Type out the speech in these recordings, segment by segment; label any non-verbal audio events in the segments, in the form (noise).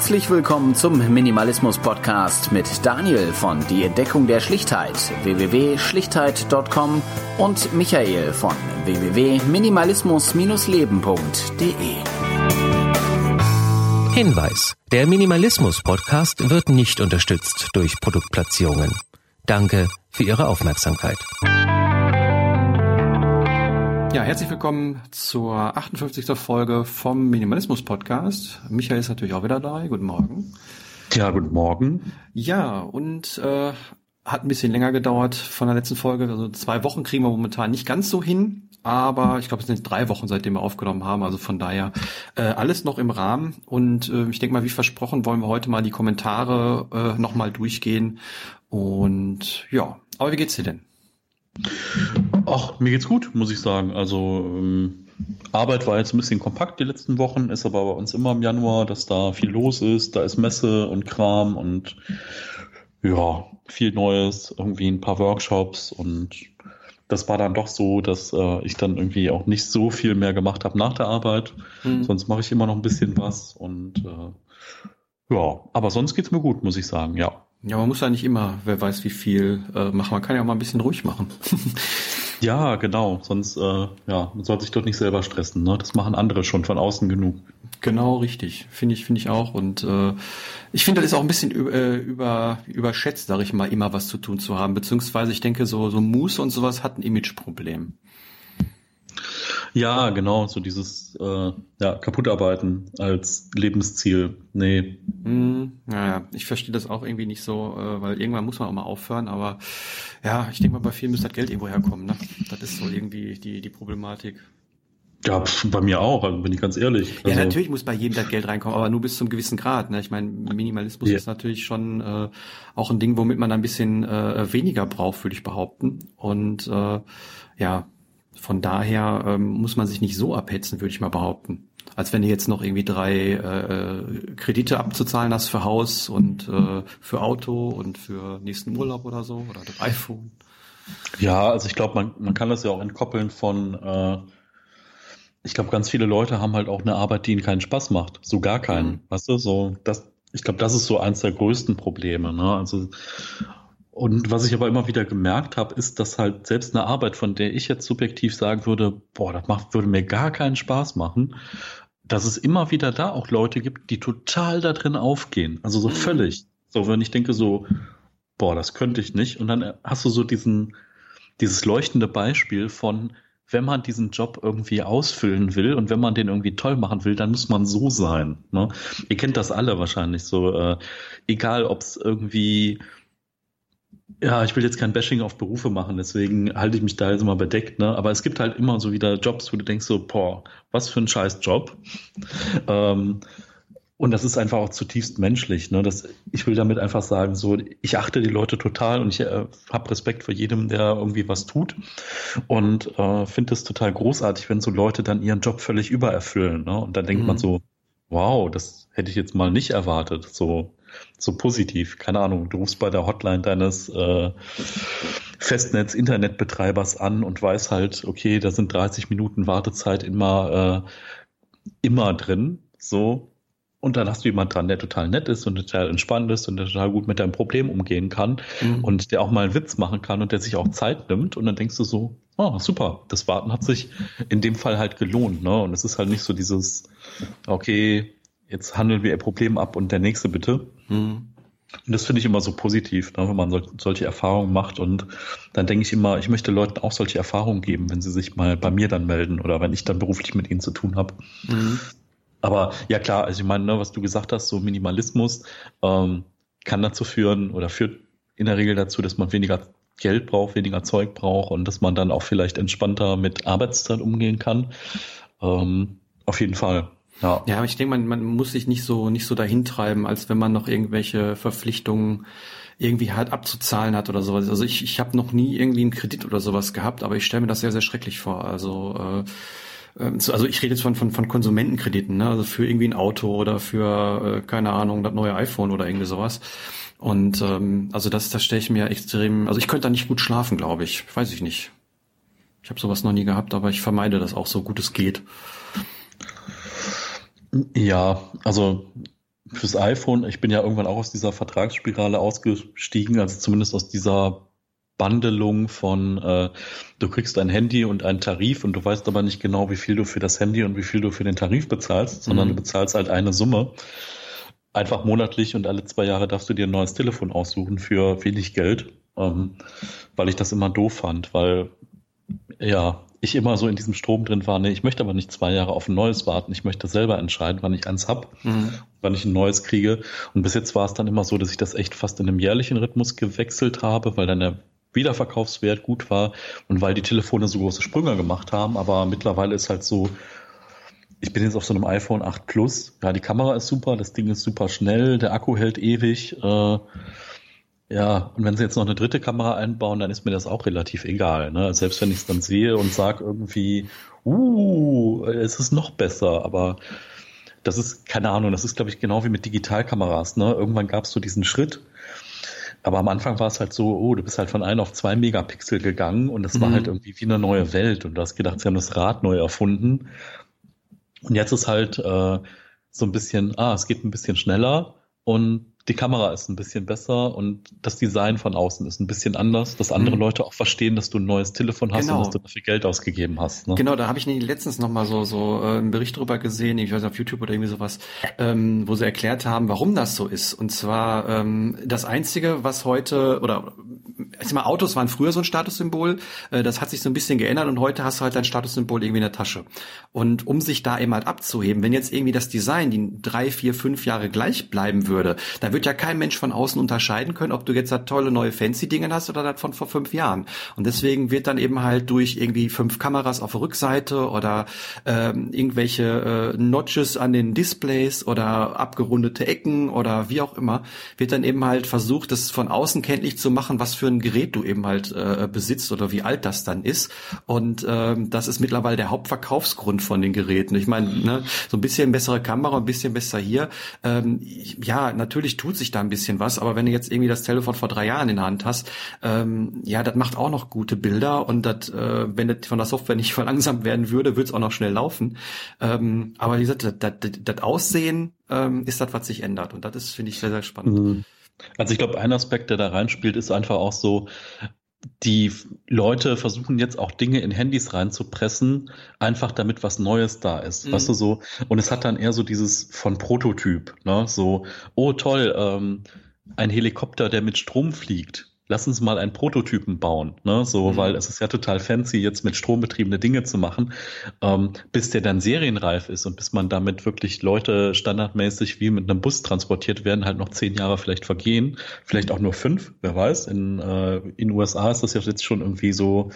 Herzlich willkommen zum Minimalismus Podcast mit Daniel von Die Entdeckung der Schlichtheit www.schlichtheit.com und Michael von www.minimalismus-leben.de. Hinweis: Der Minimalismus Podcast wird nicht unterstützt durch Produktplatzierungen. Danke für Ihre Aufmerksamkeit. Ja, herzlich willkommen zur 58. Folge vom Minimalismus Podcast. Michael ist natürlich auch wieder dabei. Guten Morgen. Ja, guten Morgen. Ja, und äh, hat ein bisschen länger gedauert von der letzten Folge. Also zwei Wochen kriegen wir momentan nicht ganz so hin, aber ich glaube, es sind drei Wochen, seitdem wir aufgenommen haben. Also von daher äh, alles noch im Rahmen. Und äh, ich denke mal, wie versprochen, wollen wir heute mal die Kommentare äh, nochmal durchgehen. Und ja, aber wie geht's dir denn? Ach, mir geht's gut, muss ich sagen. Also ähm, Arbeit war jetzt ein bisschen kompakt die letzten Wochen, ist aber bei uns immer im Januar, dass da viel los ist. Da ist Messe und Kram und ja, viel Neues, irgendwie ein paar Workshops und das war dann doch so, dass äh, ich dann irgendwie auch nicht so viel mehr gemacht habe nach der Arbeit. Mhm. Sonst mache ich immer noch ein bisschen was und äh, ja, aber sonst geht's mir gut, muss ich sagen, ja. Ja, man muss ja nicht immer, wer weiß wie viel äh, machen. Man kann ja auch mal ein bisschen ruhig machen. (laughs) ja, genau. Sonst, äh, ja, man soll sich doch nicht selber stressen. Ne? Das machen andere schon von außen genug. Genau, richtig. Finde ich, finde ich auch. Und äh, ich finde, das ist auch ein bisschen äh, über, überschätzt, sage ich mal, immer was zu tun zu haben. Beziehungsweise ich denke, so, so Muße und sowas hat ein Imageproblem. Ja, genau, so dieses äh, ja, Kaputtarbeiten als Lebensziel. Nee. Mm, naja, ich verstehe das auch irgendwie nicht so, äh, weil irgendwann muss man auch mal aufhören, aber ja, ich denke mal, bei vielen muss das Geld irgendwo herkommen, ne? Das ist so irgendwie die, die Problematik. Ja, bei mir auch, also bin ich ganz ehrlich. Also, ja, natürlich muss bei jedem das Geld reinkommen, aber nur bis zum gewissen Grad. Ne? Ich meine, Minimalismus yeah. ist natürlich schon äh, auch ein Ding, womit man ein bisschen äh, weniger braucht, würde ich behaupten. Und äh, ja, von daher ähm, muss man sich nicht so abhetzen, würde ich mal behaupten. Als wenn du jetzt noch irgendwie drei äh, Kredite abzuzahlen hast für Haus und äh, für Auto und für nächsten Urlaub oder so oder das iPhone. Ja, also ich glaube, man, man kann das ja auch entkoppeln von, äh, ich glaube, ganz viele Leute haben halt auch eine Arbeit, die ihnen keinen Spaß macht. So gar keinen. Mhm. Weißt du, so das, ich glaube, das ist so eins der größten Probleme. Ne? Also und was ich aber immer wieder gemerkt habe, ist, dass halt selbst eine Arbeit, von der ich jetzt subjektiv sagen würde, boah, das macht, würde mir gar keinen Spaß machen, dass es immer wieder da auch Leute gibt, die total da drin aufgehen. Also so mhm. völlig. So, wenn ich denke so, boah, das könnte ich nicht. Und dann hast du so diesen, dieses leuchtende Beispiel von, wenn man diesen Job irgendwie ausfüllen will und wenn man den irgendwie toll machen will, dann muss man so sein. Ne? Ihr kennt das alle wahrscheinlich so. Äh, egal, ob es irgendwie ja, ich will jetzt kein Bashing auf Berufe machen, deswegen halte ich mich da jetzt mal bedeckt, ne? Aber es gibt halt immer so wieder Jobs, wo du denkst so, boah, was für ein scheiß Job. Ähm, und das ist einfach auch zutiefst menschlich. Ne? Das, ich will damit einfach sagen, so, ich achte die Leute total und ich äh, habe Respekt vor jedem, der irgendwie was tut. Und äh, finde es total großartig, wenn so Leute dann ihren Job völlig übererfüllen. Ne? Und dann denkt mhm. man so, wow, das hätte ich jetzt mal nicht erwartet. So, so positiv. Keine Ahnung, du rufst bei der Hotline deines äh, Festnetz-Internetbetreibers an und weißt halt, okay, da sind 30 Minuten Wartezeit immer, äh, immer drin. So. Und dann hast du jemand dran, der total nett ist und total entspannt ist und der total gut mit deinem Problem umgehen kann mhm. und der auch mal einen Witz machen kann und der sich auch Zeit nimmt. Und dann denkst du so, oh, super, das Warten hat sich in dem Fall halt gelohnt. Ne? Und es ist halt nicht so dieses, okay, jetzt handeln wir ihr Problem ab und der nächste bitte. Mhm. Und das finde ich immer so positiv, ne, wenn man so, solche Erfahrungen macht. Und dann denke ich immer, ich möchte Leuten auch solche Erfahrungen geben, wenn sie sich mal bei mir dann melden oder wenn ich dann beruflich mit ihnen zu tun habe. Mhm. Aber ja klar, also ich meine, ne, was du gesagt hast, so Minimalismus ähm, kann dazu führen oder führt in der Regel dazu, dass man weniger Geld braucht, weniger Zeug braucht und dass man dann auch vielleicht entspannter mit Arbeitszeit umgehen kann. Ähm, auf jeden Fall. Ja, ja aber ich denke, man, man muss sich nicht so nicht so dahin treiben, als wenn man noch irgendwelche Verpflichtungen irgendwie halt abzuzahlen hat oder sowas. Also ich, ich habe noch nie irgendwie einen Kredit oder sowas gehabt, aber ich stelle mir das sehr, sehr schrecklich vor. Also äh, ähm, also ich rede jetzt von, von, von Konsumentenkrediten, ne? also für irgendwie ein Auto oder für, äh, keine Ahnung, das neue iPhone oder irgendwie sowas. Und ähm, also das, das stelle ich mir extrem, also ich könnte da nicht gut schlafen, glaube ich. Weiß ich nicht. Ich habe sowas noch nie gehabt, aber ich vermeide das auch so gut es geht. Ja, also fürs iPhone, ich bin ja irgendwann auch aus dieser Vertragsspirale ausgestiegen, also zumindest aus dieser Bandelung von, äh, du kriegst ein Handy und einen Tarif und du weißt aber nicht genau, wie viel du für das Handy und wie viel du für den Tarif bezahlst, sondern mhm. du bezahlst halt eine Summe. Einfach monatlich und alle zwei Jahre darfst du dir ein neues Telefon aussuchen für wenig Geld, ähm, weil ich das immer doof fand, weil ja, ich immer so in diesem Strom drin war, nee, ich möchte aber nicht zwei Jahre auf ein neues warten, ich möchte selber entscheiden, wann ich eins hab, mhm. wann ich ein neues kriege. Und bis jetzt war es dann immer so, dass ich das echt fast in einem jährlichen Rhythmus gewechselt habe, weil dann der Wiederverkaufswert gut war und weil die Telefone so große Sprünge gemacht haben. Aber mittlerweile ist halt so, ich bin jetzt auf so einem iPhone 8 Plus. Ja, die Kamera ist super, das Ding ist super schnell, der Akku hält ewig. Äh, ja, und wenn sie jetzt noch eine dritte Kamera einbauen, dann ist mir das auch relativ egal. Ne? Selbst wenn ich es dann sehe und sage irgendwie, uh, es ist noch besser, aber das ist, keine Ahnung, das ist, glaube ich, genau wie mit Digitalkameras. Ne? Irgendwann gab es so diesen Schritt, aber am Anfang war es halt so, oh, du bist halt von ein auf zwei Megapixel gegangen und es mhm. war halt irgendwie wie eine neue Welt und du hast gedacht, sie haben das Rad neu erfunden. Und jetzt ist halt äh, so ein bisschen, ah, es geht ein bisschen schneller und die Kamera ist ein bisschen besser und das Design von außen ist ein bisschen anders, dass andere mhm. Leute auch verstehen, dass du ein neues Telefon hast genau. und dass du dafür Geld ausgegeben hast. Ne? Genau, da habe ich letztens noch mal so so äh, einen Bericht drüber gesehen, ich weiß nicht, auf YouTube oder irgendwie sowas, ähm, wo sie erklärt haben, warum das so ist. Und zwar ähm, das einzige, was heute oder ich sag mal, Autos waren früher so ein Statussymbol, äh, das hat sich so ein bisschen geändert und heute hast du halt dein Statussymbol irgendwie in der Tasche. Und um sich da eben halt abzuheben, wenn jetzt irgendwie das Design die drei, vier, fünf Jahre gleich bleiben würde, da wird ja kein Mensch von außen unterscheiden können, ob du jetzt da tolle neue fancy Dinge hast oder das von vor fünf Jahren. Und deswegen wird dann eben halt durch irgendwie fünf Kameras auf der Rückseite oder ähm, irgendwelche äh, Notches an den Displays oder abgerundete Ecken oder wie auch immer, wird dann eben halt versucht, das von außen kenntlich zu machen, was für ein Gerät du eben halt äh, besitzt oder wie alt das dann ist. Und ähm, das ist mittlerweile der Hauptverkaufsgrund von den Geräten. Ich meine, ne, so ein bisschen bessere Kamera, ein bisschen besser hier. Ähm, ja, natürlich tut sich da ein bisschen was, aber wenn du jetzt irgendwie das Telefon vor drei Jahren in der Hand hast, ähm, ja, das macht auch noch gute Bilder und das, äh, wenn das von der Software nicht (laughs) verlangsamt werden würde, würde es auch noch schnell laufen. Ähm, aber wie gesagt, das, das, Aussehen ähm, ist das, was sich ändert und das ist, finde ich, sehr, sehr spannend. Mhm. Also ich glaube, ein Aspekt, der da reinspielt, ist einfach auch so, die Leute versuchen jetzt auch Dinge in Handys reinzupressen, einfach damit was Neues da ist. Mhm. Weißt du so? Und es hat dann eher so dieses von Prototyp, ne? So, oh toll, ähm, ein Helikopter, der mit Strom fliegt lass uns mal einen Prototypen bauen, ne? So, mhm. weil es ist ja total fancy, jetzt mit Strom betriebene Dinge zu machen, ähm, bis der dann serienreif ist und bis man damit wirklich Leute standardmäßig wie mit einem Bus transportiert werden, halt noch zehn Jahre vielleicht vergehen, vielleicht auch nur fünf, wer weiß. In äh, in USA ist das ja jetzt schon irgendwie so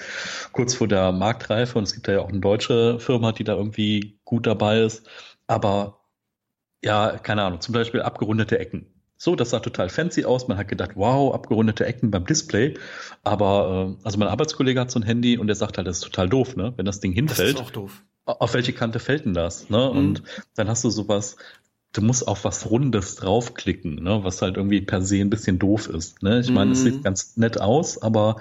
kurz vor der Marktreife und es gibt ja auch eine deutsche Firma, die da irgendwie gut dabei ist, aber ja, keine Ahnung, zum Beispiel abgerundete Ecken. So, das sah total fancy aus. Man hat gedacht, wow, abgerundete Ecken beim Display. Aber äh, also mein Arbeitskollege hat so ein Handy und der sagt halt, das ist total doof, ne? Wenn das Ding hinfällt. Das ist auch doof. Auf welche Kante fällt denn das? Ne? Mhm. Und dann hast du sowas, du musst auf was Rundes draufklicken, ne? was halt irgendwie per se ein bisschen doof ist. Ne? Ich meine, es sieht mhm. ganz nett aus, aber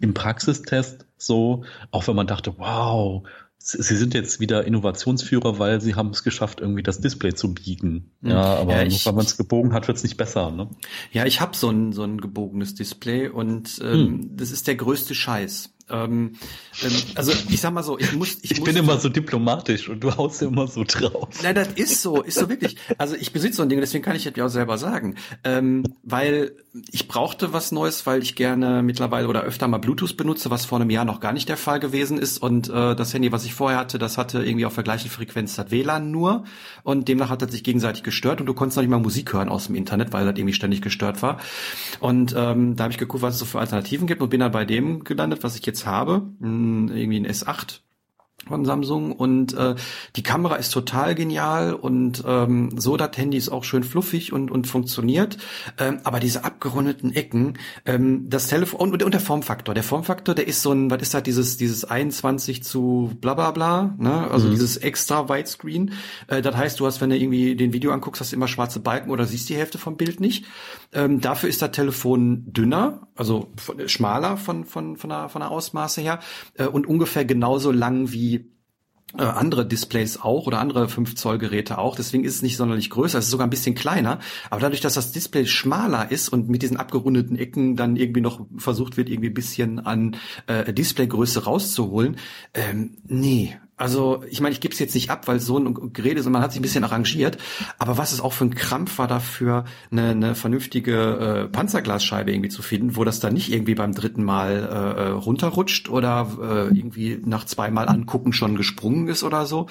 im Praxistest so, auch wenn man dachte, wow, Sie sind jetzt wieder Innovationsführer, weil sie haben es geschafft, irgendwie das Display zu biegen. Hm. Ja, aber ja, ich, nur weil man es gebogen hat, wird es nicht besser. Ne? Ja, ich habe so ein, so ein gebogenes Display und ähm, hm. das ist der größte Scheiß. Ähm, ähm, also ich sag mal so, ich muss, ich, ich muss bin immer so diplomatisch und du haust immer so drauf. Nein, das ist so, ist so wirklich. Also ich besitze so ein Ding, deswegen kann ich das ja auch selber sagen, ähm, weil ich brauchte was Neues, weil ich gerne mittlerweile oder öfter mal Bluetooth benutze, was vor einem Jahr noch gar nicht der Fall gewesen ist und äh, das Handy, was ich vorher hatte, das hatte irgendwie auf der gleichen Frequenz das WLAN nur und demnach hat das sich gegenseitig gestört und du konntest noch nicht mal Musik hören aus dem Internet, weil das irgendwie ständig gestört war und ähm, da habe ich geguckt, was es so für Alternativen gibt und bin dann bei dem gelandet, was ich jetzt jetzt habe, irgendwie ein S8 von Samsung und äh, die Kamera ist total genial und ähm, so das Handy ist auch schön fluffig und und funktioniert, ähm, aber diese abgerundeten Ecken, ähm, das Telefon und, und der Formfaktor, der Formfaktor, der ist so ein, was ist da dieses dieses 21 zu bla bla bla, ne? Also mhm. dieses extra Widescreen. Äh, das heißt, du hast, wenn du irgendwie den Video anguckst, hast du immer schwarze Balken oder siehst die Hälfte vom Bild nicht. Ähm, dafür ist das Telefon dünner, also schmaler von von von der von der Ausmaße her äh, und ungefähr genauso lang wie äh, andere Displays auch oder andere 5 Zoll Geräte auch. Deswegen ist es nicht sonderlich größer. Es ist sogar ein bisschen kleiner. Aber dadurch, dass das Display schmaler ist und mit diesen abgerundeten Ecken dann irgendwie noch versucht wird, irgendwie bisschen an äh, Displaygröße rauszuholen, ähm, nee, also, ich meine, ich gebe es jetzt nicht ab, weil so ein Gerät ist und man hat sich ein bisschen arrangiert. Aber was es auch für ein Krampf war dafür, eine, eine vernünftige äh, Panzerglasscheibe irgendwie zu finden, wo das dann nicht irgendwie beim dritten Mal äh, äh runterrutscht oder äh, irgendwie nach zweimal angucken schon gesprungen ist oder so.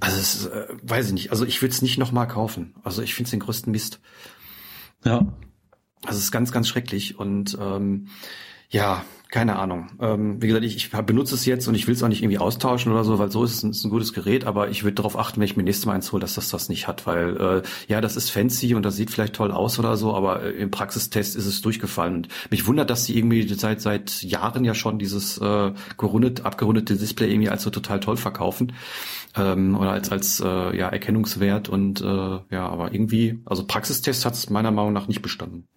Also, es, äh, weiß ich nicht. Also, ich würde es nicht nochmal kaufen. Also, ich finde es den größten Mist. Ja. Also, es ist ganz, ganz schrecklich und ähm, ja, keine Ahnung. Ähm, wie gesagt, ich, ich benutze es jetzt und ich will es auch nicht irgendwie austauschen oder so, weil so ist es ein, ist ein gutes Gerät, aber ich würde darauf achten, wenn ich mir nächstes Mal eins hole, dass das das nicht hat, weil äh, ja, das ist fancy und das sieht vielleicht toll aus oder so, aber äh, im Praxistest ist es durchgefallen. Und mich wundert, dass sie irgendwie seit seit Jahren ja schon dieses äh, gerundet, abgerundete Display irgendwie als so total toll verkaufen ähm, oder als als äh, ja Erkennungswert und äh, ja, aber irgendwie, also Praxistest hat es meiner Meinung nach nicht bestanden.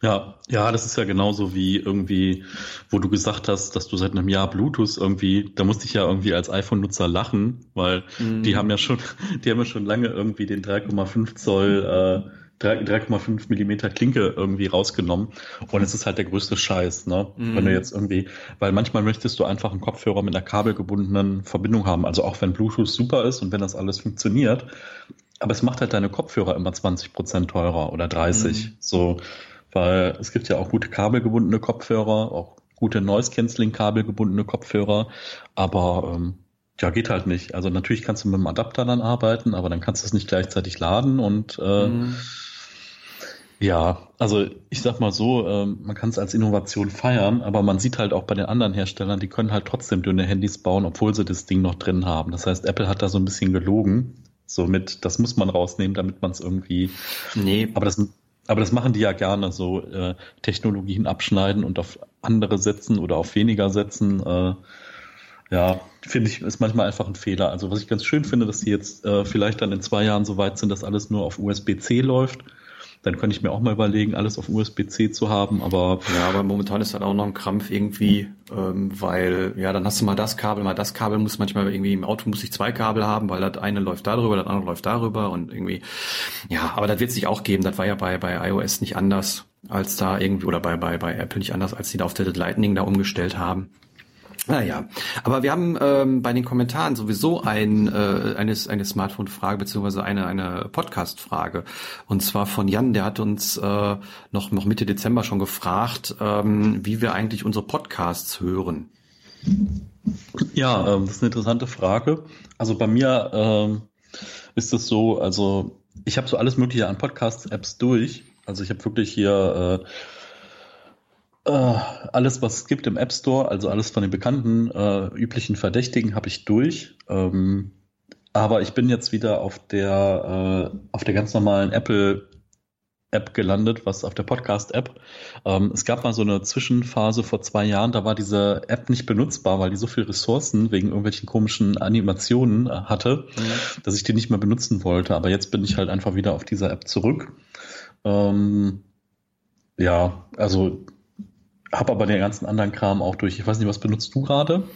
Ja, ja, das ist ja genauso wie irgendwie, wo du gesagt hast, dass du seit einem Jahr Bluetooth irgendwie, da musste ich ja irgendwie als iPhone-Nutzer lachen, weil mm. die haben ja schon, (laughs) die haben ja schon lange irgendwie den 3,5 Zoll, äh, 3,5 Millimeter Klinke irgendwie rausgenommen. Und es ist halt der größte Scheiß, ne? Mm. Wenn du jetzt irgendwie, weil manchmal möchtest du einfach einen Kopfhörer mit einer kabelgebundenen Verbindung haben. Also auch wenn Bluetooth super ist und wenn das alles funktioniert. Aber es macht halt deine Kopfhörer immer 20 Prozent teurer oder 30. Mm. So weil es gibt ja auch gute kabelgebundene Kopfhörer, auch gute Noise-Canceling-kabelgebundene Kopfhörer, aber ähm, ja, geht halt nicht. Also natürlich kannst du mit dem Adapter dann arbeiten, aber dann kannst du es nicht gleichzeitig laden und äh, mhm. ja, also ich sag mal so, äh, man kann es als Innovation feiern, aber man sieht halt auch bei den anderen Herstellern, die können halt trotzdem dünne Handys bauen, obwohl sie das Ding noch drin haben. Das heißt, Apple hat da so ein bisschen gelogen. Somit, das muss man rausnehmen, damit man es irgendwie. Nee. Aber das, aber das machen die ja gerne, so äh, Technologien abschneiden und auf andere setzen oder auf weniger setzen. Äh, ja, finde ich, ist manchmal einfach ein Fehler. Also was ich ganz schön finde, dass die jetzt äh, vielleicht dann in zwei Jahren so weit sind, dass alles nur auf USB-C läuft dann könnte ich mir auch mal überlegen, alles auf USB-C zu haben, aber. Ja, aber momentan ist halt auch noch ein Krampf irgendwie, ähm, weil, ja, dann hast du mal das Kabel, mal das Kabel, muss manchmal irgendwie im Auto muss ich zwei Kabel haben, weil das eine läuft darüber, das andere läuft darüber und irgendwie, ja, aber das wird sich auch geben, das war ja bei, bei iOS nicht anders als da irgendwie, oder bei, bei, bei Apple nicht anders, als die da auf der Lightning da umgestellt haben. Naja, aber wir haben ähm, bei den Kommentaren sowieso ein, äh, eine, eine Smartphone-Frage beziehungsweise eine, eine Podcast-Frage. Und zwar von Jan, der hat uns äh, noch, noch Mitte Dezember schon gefragt, ähm, wie wir eigentlich unsere Podcasts hören. Ja, ähm, das ist eine interessante Frage. Also bei mir ähm, ist es so, also ich habe so alles Mögliche an Podcast-Apps durch. Also ich habe wirklich hier äh, Uh, alles, was es gibt im App Store, also alles von den bekannten uh, üblichen Verdächtigen, habe ich durch. Ähm, aber ich bin jetzt wieder auf der uh, auf der ganz normalen Apple App gelandet, was auf der Podcast App. Ähm, es gab mal so eine Zwischenphase vor zwei Jahren, da war diese App nicht benutzbar, weil die so viel Ressourcen wegen irgendwelchen komischen Animationen hatte, mhm. dass ich die nicht mehr benutzen wollte. Aber jetzt bin ich halt einfach wieder auf dieser App zurück. Ähm, ja, also habe aber den ganzen anderen Kram auch durch. Ich weiß nicht, was benutzt du gerade?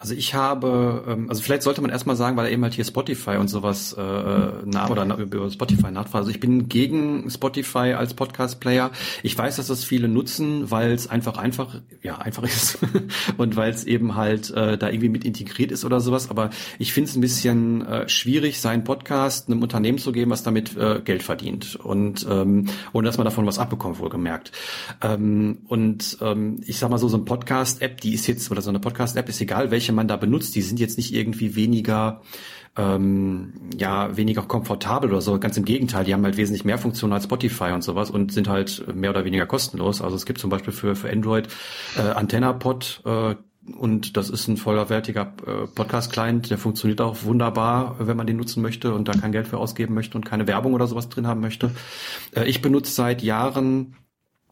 Also ich habe, ähm, also vielleicht sollte man erstmal sagen, weil er eben halt hier Spotify und sowas äh, nah oder na, über Spotify nachfragt. Also ich bin gegen Spotify als Podcast-Player. Ich weiß, dass das viele nutzen, weil es einfach einfach, ja, einfach (laughs) ist und weil es eben halt äh, da irgendwie mit integriert ist oder sowas. Aber ich finde es ein bisschen äh, schwierig, seinen Podcast einem Unternehmen zu geben, was damit äh, Geld verdient und ähm, ohne dass man davon was abbekommt, wohlgemerkt. Ähm, und ähm, ich sag mal so, so eine Podcast-App, die ist jetzt, oder so eine Podcast-App ist egal, welche welche man da benutzt, die sind jetzt nicht irgendwie weniger ähm, ja weniger komfortabel oder so. Ganz im Gegenteil, die haben halt wesentlich mehr Funktionen als Spotify und sowas und sind halt mehr oder weniger kostenlos. Also es gibt zum Beispiel für für Android äh, AntennaPod äh, und das ist ein vollwertiger äh, Podcast-Client, der funktioniert auch wunderbar, wenn man den nutzen möchte und da kein Geld für ausgeben möchte und keine Werbung oder sowas drin haben möchte. Äh, ich benutze seit Jahren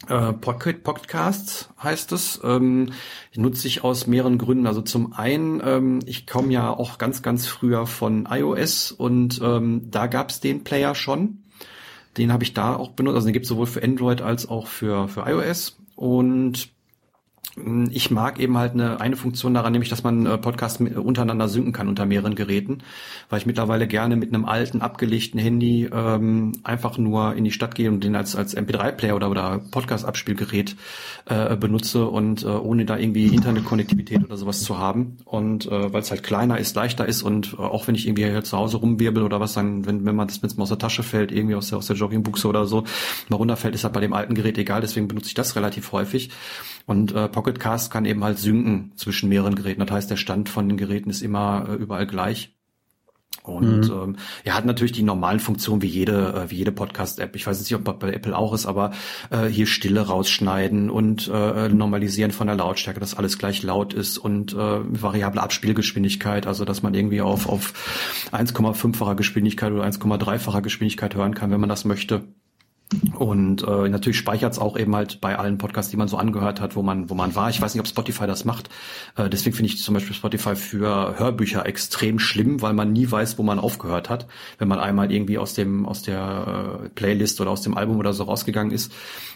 äh, Pocket Podcasts heißt es. Ähm, nutze ich aus mehreren Gründen. Also zum einen, ähm, ich komme ja auch ganz, ganz früher von iOS und ähm, da gab es den Player schon. Den habe ich da auch benutzt. Also den gibt es sowohl für Android als auch für, für iOS. Und ich mag eben halt eine, eine Funktion daran, nämlich, dass man äh, Podcasts untereinander synken kann unter mehreren Geräten, weil ich mittlerweile gerne mit einem alten, abgelegten Handy ähm, einfach nur in die Stadt gehe und den als, als MP3-Player oder, oder Podcast-Abspielgerät äh, benutze und äh, ohne da irgendwie Internetkonnektivität oder sowas zu haben. Und äh, weil es halt kleiner ist, leichter ist und äh, auch wenn ich irgendwie hier zu Hause rumwirbel oder was, dann, wenn, wenn man das mit aus der Tasche fällt, irgendwie aus der, aus der Joggingbuchse oder so, mal runterfällt, ist halt bei dem alten Gerät egal, deswegen benutze ich das relativ häufig. Und äh, Pocket Cast kann eben halt synken zwischen mehreren Geräten. Das heißt, der Stand von den Geräten ist immer äh, überall gleich. Und mhm. ähm, er hat natürlich die normalen Funktionen wie jede äh, wie jede Podcast-App. Ich weiß nicht, ob bei Apple auch ist, aber äh, hier Stille rausschneiden und äh, normalisieren von der Lautstärke, dass alles gleich laut ist und äh, variable Abspielgeschwindigkeit, also dass man irgendwie auf auf 1,5-facher Geschwindigkeit oder 1,3-facher Geschwindigkeit hören kann, wenn man das möchte. Und äh, natürlich speichert es auch eben halt bei allen Podcasts, die man so angehört hat, wo man, wo man war. Ich weiß nicht, ob Spotify das macht. Äh, deswegen finde ich zum Beispiel Spotify für Hörbücher extrem schlimm, weil man nie weiß, wo man aufgehört hat. Wenn man einmal irgendwie aus dem, aus der äh, Playlist oder aus dem Album oder so rausgegangen ist,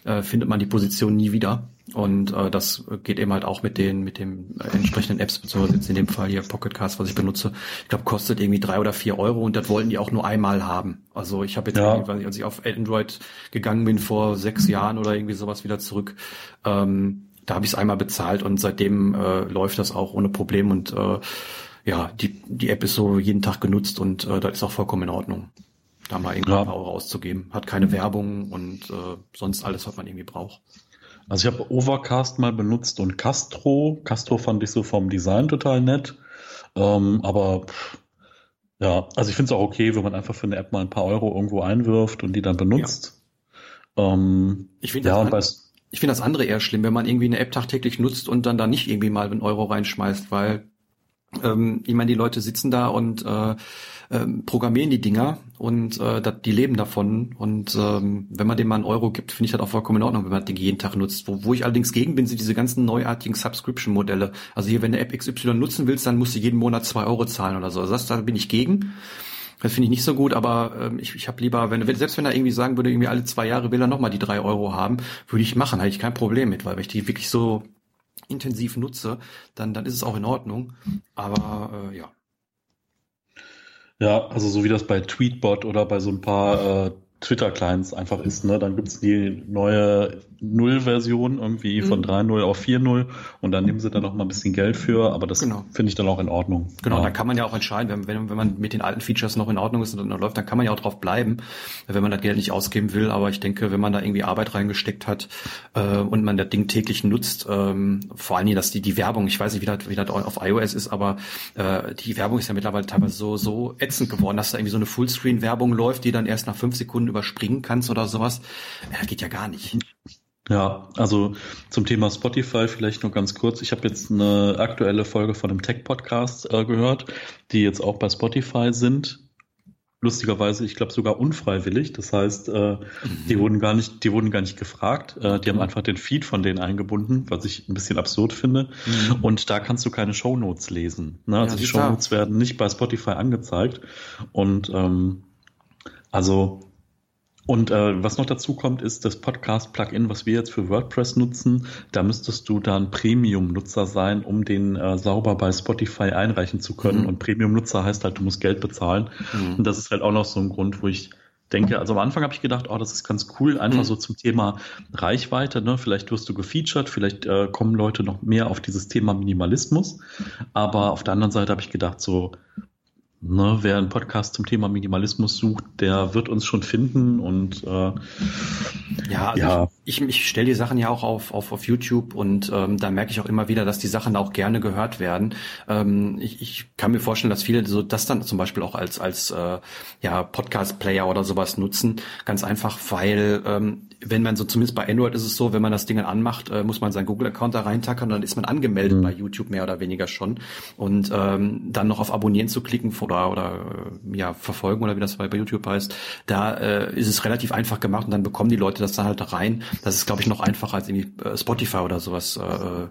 äh, findet man die Position nie wieder. Und äh, das geht eben halt auch mit den mit dem äh, entsprechenden Apps, beziehungsweise jetzt in dem Fall hier Pocket Cast, was ich benutze. Ich glaube, kostet irgendwie drei oder vier Euro und das wollten die auch nur einmal haben. Also ich habe jetzt, ja. irgendwie, als ich auf Android gegangen bin vor sechs Jahren oder irgendwie sowas wieder zurück, ähm, da habe ich es einmal bezahlt und seitdem äh, läuft das auch ohne Problem und äh, ja, die, die App ist so jeden Tag genutzt und äh, das ist auch vollkommen in Ordnung, da mal irgendwie ja. ein paar Euro auszugeben. Hat keine Werbung und äh, sonst alles, was man irgendwie braucht. Also ich habe Overcast mal benutzt und Castro. Castro fand ich so vom Design total nett. Ähm, aber ja, also ich finde es auch okay, wenn man einfach für eine App mal ein paar Euro irgendwo einwirft und die dann benutzt. Ja. Ähm, ich finde ja, das, ich finde das andere eher schlimm, wenn man irgendwie eine App tagtäglich nutzt und dann da nicht irgendwie mal einen Euro reinschmeißt, weil ähm, ich meine, die Leute sitzen da und äh, ähm, programmieren die Dinger und äh, dat, die leben davon. Und ähm, wenn man dem mal einen Euro gibt, finde ich das auch vollkommen in Ordnung, wenn man den jeden Tag nutzt. Wo, wo ich allerdings gegen bin, sind diese ganzen neuartigen Subscription-Modelle. Also hier, wenn du App XY nutzen willst, dann musst du jeden Monat zwei Euro zahlen oder so. Also das, da bin ich gegen. Das finde ich nicht so gut, aber ähm, ich, ich habe lieber, wenn selbst wenn er irgendwie sagen würde, irgendwie alle zwei Jahre will er nochmal die drei Euro haben, würde ich machen, hätte ich kein Problem mit, weil wenn ich die wirklich so intensiv nutze, dann, dann ist es auch in Ordnung. Aber äh, ja. Ja, also so wie das bei Tweetbot oder bei so ein paar äh, Twitter-Clients einfach ist. Ne? Dann gibt's die neue Null-Version irgendwie mhm. von 3.0 auf 4.0 und dann nehmen sie da noch mal ein bisschen Geld für, aber das genau. finde ich dann auch in Ordnung. Genau, ja. da kann man ja auch entscheiden, wenn, wenn, wenn man mit den alten Features noch in Ordnung ist und dann läuft, dann kann man ja auch drauf bleiben, wenn man das Geld nicht ausgeben will. Aber ich denke, wenn man da irgendwie Arbeit reingesteckt hat äh, und man das Ding täglich nutzt, ähm, vor allen Dingen, dass die, die Werbung, ich weiß nicht, wie das, wie das auf iOS ist, aber äh, die Werbung ist ja mittlerweile teilweise so, so ätzend geworden, dass da irgendwie so eine Fullscreen-Werbung läuft, die dann erst nach fünf Sekunden überspringen kannst oder sowas. Ja, geht ja gar nicht. Ja, also zum Thema Spotify vielleicht nur ganz kurz. Ich habe jetzt eine aktuelle Folge von einem Tech-Podcast äh, gehört, die jetzt auch bei Spotify sind. Lustigerweise, ich glaube sogar unfreiwillig. Das heißt, äh, mhm. die wurden gar nicht, die wurden gar nicht gefragt. Äh, die haben einfach den Feed von denen eingebunden, was ich ein bisschen absurd finde. Mhm. Und da kannst du keine Shownotes lesen. Ne? Also ja, die Shownotes werden nicht bei Spotify angezeigt. Und ähm, also und äh, was noch dazu kommt, ist das Podcast-Plugin, was wir jetzt für WordPress nutzen. Da müsstest du dann Premium-Nutzer sein, um den äh, sauber bei Spotify einreichen zu können. Mhm. Und Premium-Nutzer heißt halt, du musst Geld bezahlen. Mhm. Und das ist halt auch noch so ein Grund, wo ich denke, also am Anfang habe ich gedacht, oh, das ist ganz cool, einfach mhm. so zum Thema Reichweite. Ne? Vielleicht wirst du gefeatured, vielleicht äh, kommen Leute noch mehr auf dieses Thema Minimalismus. Aber auf der anderen Seite habe ich gedacht, so, Ne, wer einen Podcast zum Thema Minimalismus sucht, der wird uns schon finden und äh, ja, also ja. ich, ich, ich stelle die Sachen ja auch auf, auf, auf YouTube und ähm, da merke ich auch immer wieder, dass die Sachen auch gerne gehört werden. Ähm, ich, ich kann mir vorstellen, dass viele so das dann zum Beispiel auch als als äh, ja Podcast-Player oder sowas nutzen, ganz einfach, weil ähm, wenn man so, zumindest bei Android ist es so, wenn man das Ding anmacht, äh, muss man seinen Google-Account da reintackern und dann ist man angemeldet mhm. bei YouTube mehr oder weniger schon. Und ähm, dann noch auf Abonnieren zu klicken oder, oder äh, ja, verfolgen oder wie das bei, bei YouTube heißt, da äh, ist es relativ einfach gemacht und dann bekommen die Leute das dann halt rein. Das ist, glaube ich, noch einfacher als irgendwie äh, Spotify oder sowas. Äh,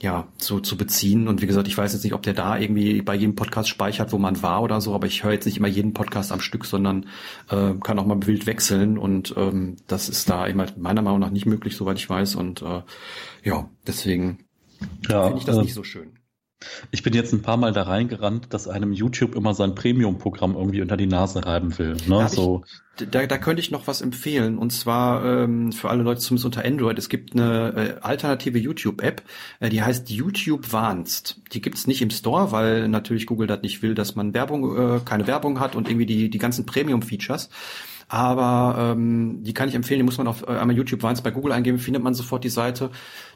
ja, so zu beziehen. Und wie gesagt, ich weiß jetzt nicht, ob der da irgendwie bei jedem Podcast speichert, wo man war oder so, aber ich höre jetzt nicht immer jeden Podcast am Stück, sondern äh, kann auch mal wild wechseln und ähm, das ist da eben halt meiner Meinung nach nicht möglich, soweit ich weiß. Und äh, ja, deswegen ja, finde ich das äh, nicht so schön. Ich bin jetzt ein paar Mal da reingerannt, dass einem YouTube immer sein Premium-Programm irgendwie unter die Nase reiben will. Ne? So. Ich, da, da könnte ich noch was empfehlen. Und zwar ähm, für alle Leute zumindest unter Android. Es gibt eine äh, alternative YouTube-App, äh, die heißt YouTube Warnst. Die gibt's nicht im Store, weil natürlich Google das nicht will, dass man Werbung, äh, keine Werbung hat und irgendwie die, die ganzen Premium-Features. Aber ähm, die kann ich empfehlen, die muss man auf äh, einmal YouTube Warns bei Google eingeben, findet man sofort die Seite.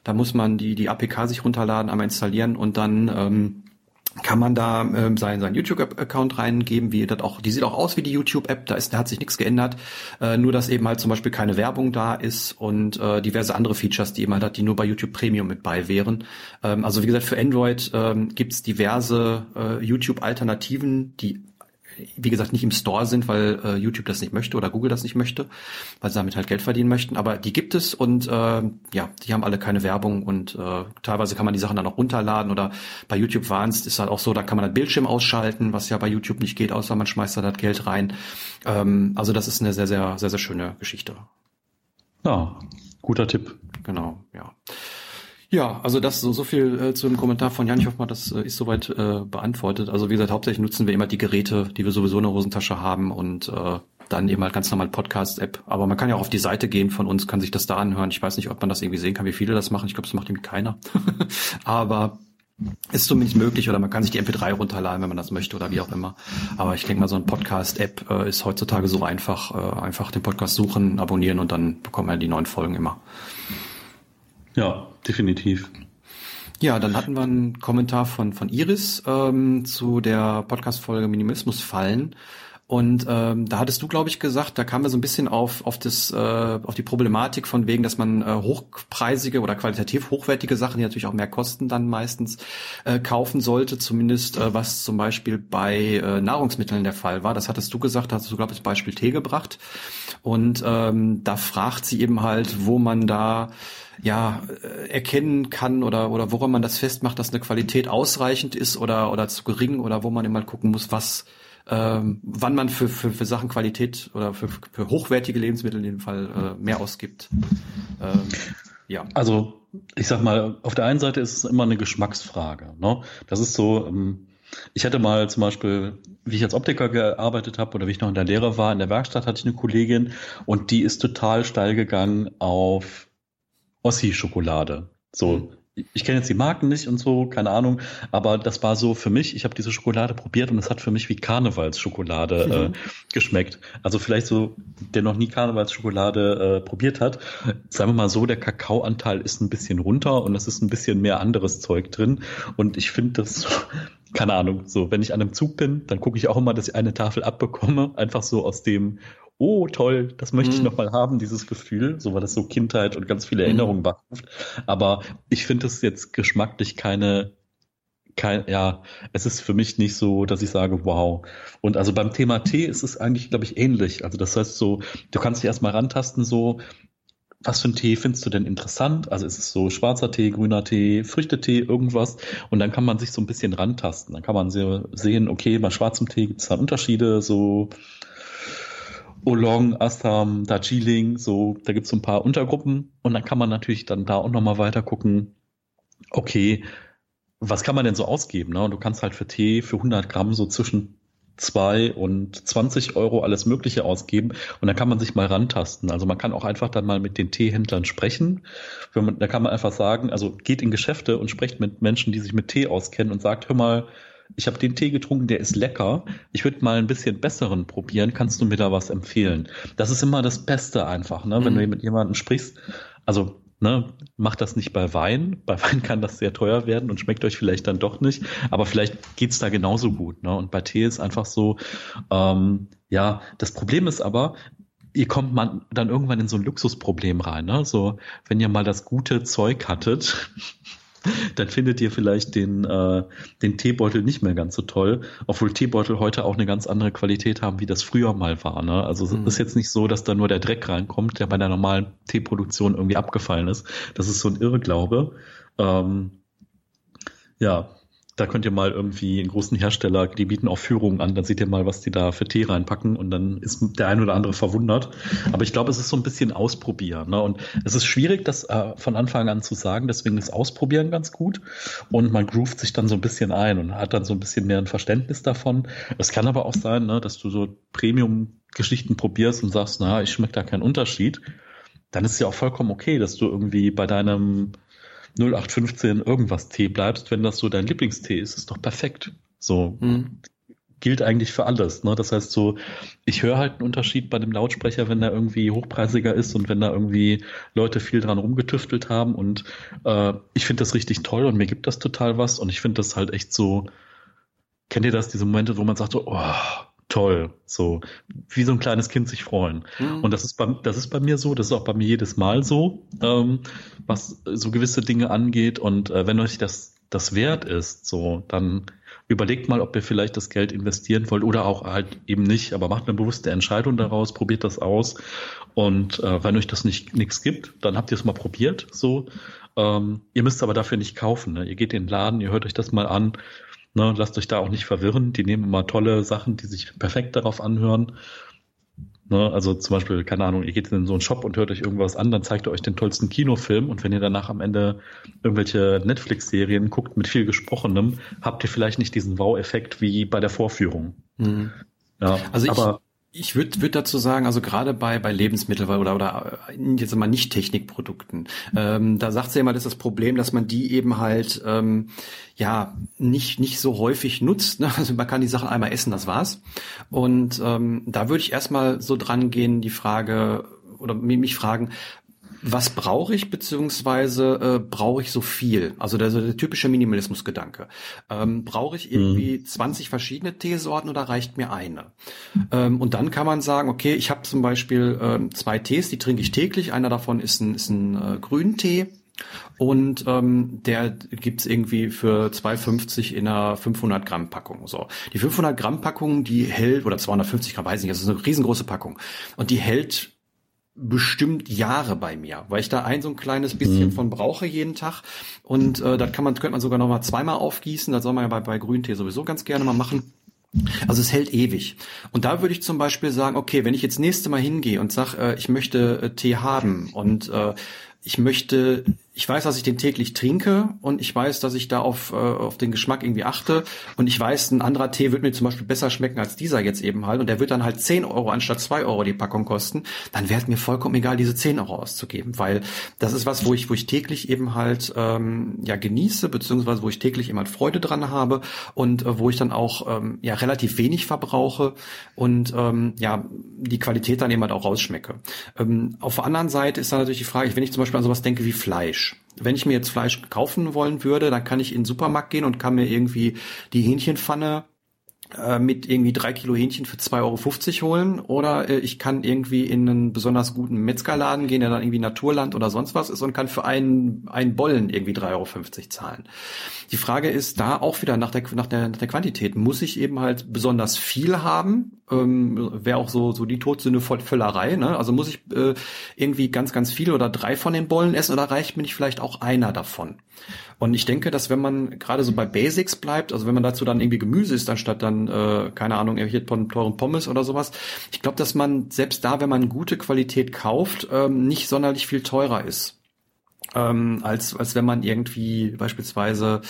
Da muss man die, die APK sich runterladen, einmal installieren und dann ähm, kann man da ähm, seinen, seinen YouTube-Account reingeben, wie das auch, die sieht auch aus wie die YouTube-App, da ist, da hat sich nichts geändert, äh, nur dass eben halt zum Beispiel keine Werbung da ist und äh, diverse andere Features, die eben halt hat, die nur bei YouTube Premium mit bei wären. Ähm, also wie gesagt, für Android ähm, gibt diverse äh, YouTube-Alternativen, die wie gesagt, nicht im Store sind, weil äh, YouTube das nicht möchte oder Google das nicht möchte, weil sie damit halt Geld verdienen möchten. Aber die gibt es und äh, ja, die haben alle keine Werbung und äh, teilweise kann man die Sachen dann auch runterladen oder bei YouTube Warnst ist halt auch so, da kann man das Bildschirm ausschalten, was ja bei YouTube nicht geht, außer man schmeißt da das Geld rein. Ähm, also das ist eine sehr, sehr, sehr, sehr schöne Geschichte. Ja, guter Tipp. Genau, ja. Ja, also das so, so viel äh, zu dem Kommentar von Jan. Ich hoffe mal, das äh, ist soweit äh, beantwortet. Also wie gesagt, hauptsächlich nutzen wir immer die Geräte, die wir sowieso in der Hosentasche haben und äh, dann eben halt ganz normal Podcast-App. Aber man kann ja auch auf die Seite gehen von uns, kann sich das da anhören. Ich weiß nicht, ob man das irgendwie sehen kann, wie viele das machen. Ich glaube, das macht irgendwie keiner. (laughs) Aber ist zumindest möglich oder man kann sich die MP3 runterladen, wenn man das möchte oder wie auch immer. Aber ich denke mal, so ein Podcast-App äh, ist heutzutage so einfach. Äh, einfach den Podcast suchen, abonnieren und dann bekommt man die neuen Folgen immer. Ja, definitiv. Ja, dann hatten wir einen Kommentar von, von Iris ähm, zu der Podcast-Folge Minimalismus fallen. Und ähm, da hattest du, glaube ich, gesagt, da kamen wir so ein bisschen auf auf das äh, auf die Problematik von wegen, dass man äh, hochpreisige oder qualitativ hochwertige Sachen, die natürlich auch mehr kosten, dann meistens äh, kaufen sollte. Zumindest äh, was zum Beispiel bei äh, Nahrungsmitteln der Fall war. Das hattest du gesagt, hast du glaube ich das Beispiel Tee gebracht. Und ähm, da fragt sie eben halt, wo man da ja äh, erkennen kann oder oder woran man das festmacht, dass eine Qualität ausreichend ist oder oder zu gering oder wo man immer gucken muss, was ähm, wann man für, für, für Sachen Qualität oder für, für hochwertige Lebensmittel in dem Fall äh, mehr ausgibt. Ähm, ja. Also ich sag mal, auf der einen Seite ist es immer eine Geschmacksfrage. Ne? Das ist so, ähm, ich hatte mal zum Beispiel, wie ich als Optiker gearbeitet habe oder wie ich noch in der Lehre war, in der Werkstatt hatte ich eine Kollegin und die ist total steil gegangen auf Ossi-Schokolade. So, mhm ich kenne jetzt die Marken nicht und so, keine Ahnung, aber das war so für mich, ich habe diese Schokolade probiert und es hat für mich wie Karnevalsschokolade mhm. äh, geschmeckt. Also vielleicht so, der noch nie Karnevalsschokolade äh, probiert hat, sagen wir mal so, der Kakaoanteil ist ein bisschen runter und es ist ein bisschen mehr anderes Zeug drin und ich finde das (laughs) keine Ahnung, so, wenn ich an einem Zug bin, dann gucke ich auch immer, dass ich eine Tafel abbekomme, einfach so aus dem, oh toll, das möchte ich mhm. nochmal haben, dieses Gefühl, so weil das so Kindheit und ganz viele Erinnerungen wachruft. Aber ich finde es jetzt geschmacklich keine, kein, ja, es ist für mich nicht so, dass ich sage, wow. Und also beim Thema Tee ist es eigentlich, glaube ich, ähnlich. Also das heißt so, du kannst dich erstmal rantasten, so, was für einen Tee findest du denn interessant? Also ist es so schwarzer Tee, grüner Tee, Früchtetee, irgendwas? Und dann kann man sich so ein bisschen rantasten. Dann kann man sehen, okay, bei schwarzem Tee gibt es da Unterschiede, so Oolong, Assam, Darjeeling, so, da gibt's so ein paar Untergruppen und dann kann man natürlich dann da auch nochmal weiter gucken, okay, was kann man denn so ausgeben? Ne? Und du kannst halt für Tee für 100 Gramm so zwischen 2 und 20 Euro alles Mögliche ausgeben und dann kann man sich mal rantasten. Also man kann auch einfach dann mal mit den Teehändlern sprechen. Man, da kann man einfach sagen, also geht in Geschäfte und sprecht mit Menschen, die sich mit Tee auskennen und sagt, hör mal, ich habe den Tee getrunken, der ist lecker. Ich würde mal ein bisschen besseren probieren. Kannst du mir da was empfehlen? Das ist immer das Beste einfach, ne? Wenn mhm. du mit jemandem sprichst. Also, ne, macht das nicht bei Wein. Bei (laughs) Wein kann das sehr teuer werden und schmeckt euch vielleicht dann doch nicht. Aber vielleicht geht's da genauso gut. Ne? Und bei Tee ist einfach so, ähm, ja, das Problem ist aber, ihr kommt man dann irgendwann in so ein Luxusproblem rein. Ne? So, wenn ihr mal das gute Zeug hattet, (laughs) (laughs) dann findet ihr vielleicht den, äh, den Teebeutel nicht mehr ganz so toll, obwohl Teebeutel heute auch eine ganz andere Qualität haben, wie das früher mal war. Ne? Also es mhm. ist jetzt nicht so, dass da nur der Dreck reinkommt, der bei der normalen Teeproduktion irgendwie abgefallen ist. Das ist so ein Irrglaube. Ähm, ja, da könnt ihr mal irgendwie einen großen Hersteller, die bieten auch Führungen an, dann seht ihr mal, was die da für Tee reinpacken und dann ist der ein oder andere verwundert. Aber ich glaube, es ist so ein bisschen Ausprobieren. Ne? Und es ist schwierig, das äh, von Anfang an zu sagen, deswegen ist Ausprobieren ganz gut. Und man groovt sich dann so ein bisschen ein und hat dann so ein bisschen mehr ein Verständnis davon. Es kann aber auch sein, ne, dass du so Premium-Geschichten probierst und sagst, na, ich schmecke da keinen Unterschied. Dann ist es ja auch vollkommen okay, dass du irgendwie bei deinem 0815 irgendwas Tee bleibst, wenn das so dein Lieblingstee ist, ist doch perfekt. So mhm. gilt eigentlich für alles. Ne? Das heißt so, ich höre halt einen Unterschied bei dem Lautsprecher, wenn der irgendwie hochpreisiger ist und wenn da irgendwie Leute viel dran rumgetüftelt haben und äh, ich finde das richtig toll und mir gibt das total was und ich finde das halt echt so, kennt ihr das, diese Momente, wo man sagt so, oh, toll, so wie so ein kleines Kind sich freuen. Mhm. Und das ist bei das ist bei mir so, das ist auch bei mir jedes Mal so, ähm, was so gewisse Dinge angeht. Und äh, wenn euch das das wert ist, so dann überlegt mal, ob ihr vielleicht das Geld investieren wollt oder auch halt eben nicht, aber macht eine bewusste Entscheidung daraus, probiert das aus und äh, wenn euch das nicht nichts gibt, dann habt ihr es mal probiert. So, ähm, ihr müsst aber dafür nicht kaufen. Ne? Ihr geht in den Laden, ihr hört euch das mal an Ne, lasst euch da auch nicht verwirren. Die nehmen immer tolle Sachen, die sich perfekt darauf anhören. Ne, also zum Beispiel, keine Ahnung, ihr geht in so einen Shop und hört euch irgendwas an, dann zeigt er euch den tollsten Kinofilm und wenn ihr danach am Ende irgendwelche Netflix-Serien guckt mit viel Gesprochenem, habt ihr vielleicht nicht diesen Wow-Effekt wie bei der Vorführung. Mhm. Ja, also ich, aber ich würde würd dazu sagen, also gerade bei, bei Lebensmitteln oder, oder jetzt mal nicht Technikprodukten, ähm, da sagt sie immer, das ist das Problem, dass man die eben halt ähm, ja nicht, nicht so häufig nutzt. Ne? Also man kann die Sachen einmal essen, das war's. Und ähm, da würde ich erstmal so dran gehen, die Frage oder mich fragen, was brauche ich, beziehungsweise äh, brauche ich so viel? Also der, der typische Minimalismusgedanke. Ähm, brauche ich irgendwie mhm. 20 verschiedene Teesorten oder reicht mir eine? Ähm, und dann kann man sagen, okay, ich habe zum Beispiel ähm, zwei Tees, die trinke ich täglich. Einer davon ist ein, ist ein äh, Grüntee. Und ähm, der gibt's irgendwie für 2,50 in einer 500 Gramm Packung. So, die 500 Gramm Packung, die hält oder 250 Gramm, weiß ich nicht, das ist eine riesengroße Packung und die hält bestimmt Jahre bei mir, weil ich da ein so ein kleines bisschen mhm. von brauche jeden Tag und äh, das kann man könnte man sogar noch mal zweimal aufgießen, das soll man ja bei, bei Grüntee sowieso ganz gerne mal machen. Also es hält ewig. Und da würde ich zum Beispiel sagen, okay, wenn ich jetzt nächste Mal hingehe und sag, äh, ich möchte äh, Tee haben und äh, ich möchte ich weiß, dass ich den täglich trinke und ich weiß, dass ich da auf, äh, auf den Geschmack irgendwie achte. Und ich weiß, ein anderer Tee wird mir zum Beispiel besser schmecken als dieser jetzt eben halt. Und der wird dann halt 10 Euro anstatt 2 Euro die Packung kosten, dann wäre es mir vollkommen egal, diese 10 Euro auszugeben, weil das ist was, wo ich, wo ich täglich eben halt ähm, ja genieße, beziehungsweise wo ich täglich immer Freude dran habe und äh, wo ich dann auch ähm, ja relativ wenig verbrauche und ähm, ja die Qualität dann eben halt auch rausschmecke. Ähm, auf der anderen Seite ist dann natürlich die Frage, wenn ich zum Beispiel an sowas denke wie Fleisch, wenn ich mir jetzt Fleisch kaufen wollen würde, dann kann ich in den Supermarkt gehen und kann mir irgendwie die Hähnchenpfanne äh, mit irgendwie drei Kilo Hähnchen für 2,50 Euro holen oder äh, ich kann irgendwie in einen besonders guten Metzgerladen gehen, der dann irgendwie Naturland oder sonst was ist und kann für einen, einen Bollen irgendwie 3,50 Euro zahlen. Die Frage ist da auch wieder nach der, nach der, nach der Quantität. Muss ich eben halt besonders viel haben? Ähm, Wäre auch so, so die Todsünde voll Völlerei. Ne? Also muss ich äh, irgendwie ganz, ganz viel oder drei von den Bollen essen oder reicht mir nicht vielleicht auch einer davon? Und ich denke, dass wenn man gerade so bei Basics bleibt, also wenn man dazu dann irgendwie Gemüse isst, anstatt dann, äh, keine Ahnung, irgendwelche teuren Pommes oder sowas, ich glaube, dass man selbst da, wenn man gute Qualität kauft, ähm, nicht sonderlich viel teurer ist ähm, als als wenn man irgendwie beispielsweise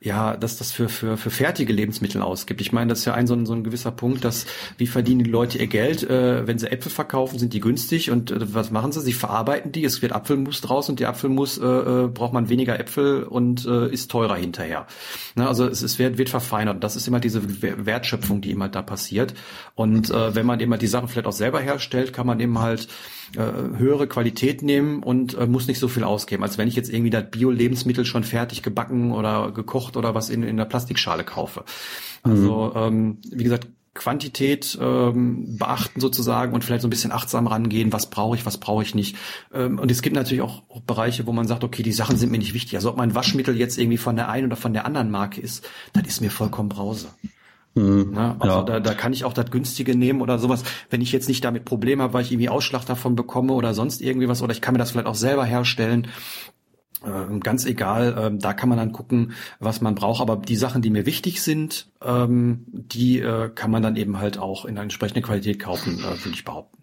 ja dass das für für für fertige Lebensmittel ausgibt. Ich meine, das ist ja ein so ein, so ein gewisser Punkt, dass wie verdienen die Leute ihr Geld, äh, wenn sie Äpfel verkaufen, sind die günstig und äh, was machen sie? Sie verarbeiten die, es wird Apfelmus draus und die Apfelmus äh, äh, braucht man weniger Äpfel und äh, ist teurer hinterher. Ne, also es, es wird, wird verfeinert. Das ist immer diese Wertschöpfung, die immer da passiert. Und äh, wenn man immer die Sachen vielleicht auch selber herstellt, kann man eben halt äh, höhere Qualität nehmen und äh, muss nicht so viel ausgeben, als wenn ich jetzt irgendwie das Bio-Lebensmittel schon fertig gebacken oder gekocht oder was in, in der Plastikschale kaufe. Also mhm. ähm, wie gesagt, Quantität ähm, beachten sozusagen und vielleicht so ein bisschen achtsam rangehen, was brauche ich, was brauche ich nicht. Ähm, und es gibt natürlich auch, Bereiche, wo man sagt, okay, die Sachen sind mir nicht wichtig. Also ob mein Waschmittel jetzt irgendwie von der einen oder von der anderen Marke ist, das ist mir vollkommen Brause. Mhm. Ne? Also ja. da, da kann ich auch das günstige nehmen oder sowas, wenn ich jetzt nicht damit Probleme habe, weil ich irgendwie Ausschlag davon bekomme oder sonst irgendwie was, oder ich kann mir das vielleicht auch selber herstellen. äh, ganz egal, äh, da kann man dann gucken, was man braucht. Aber die Sachen, die mir wichtig sind, ähm, die äh, kann man dann eben halt auch in einer entsprechenden Qualität kaufen, äh, würde ich behaupten.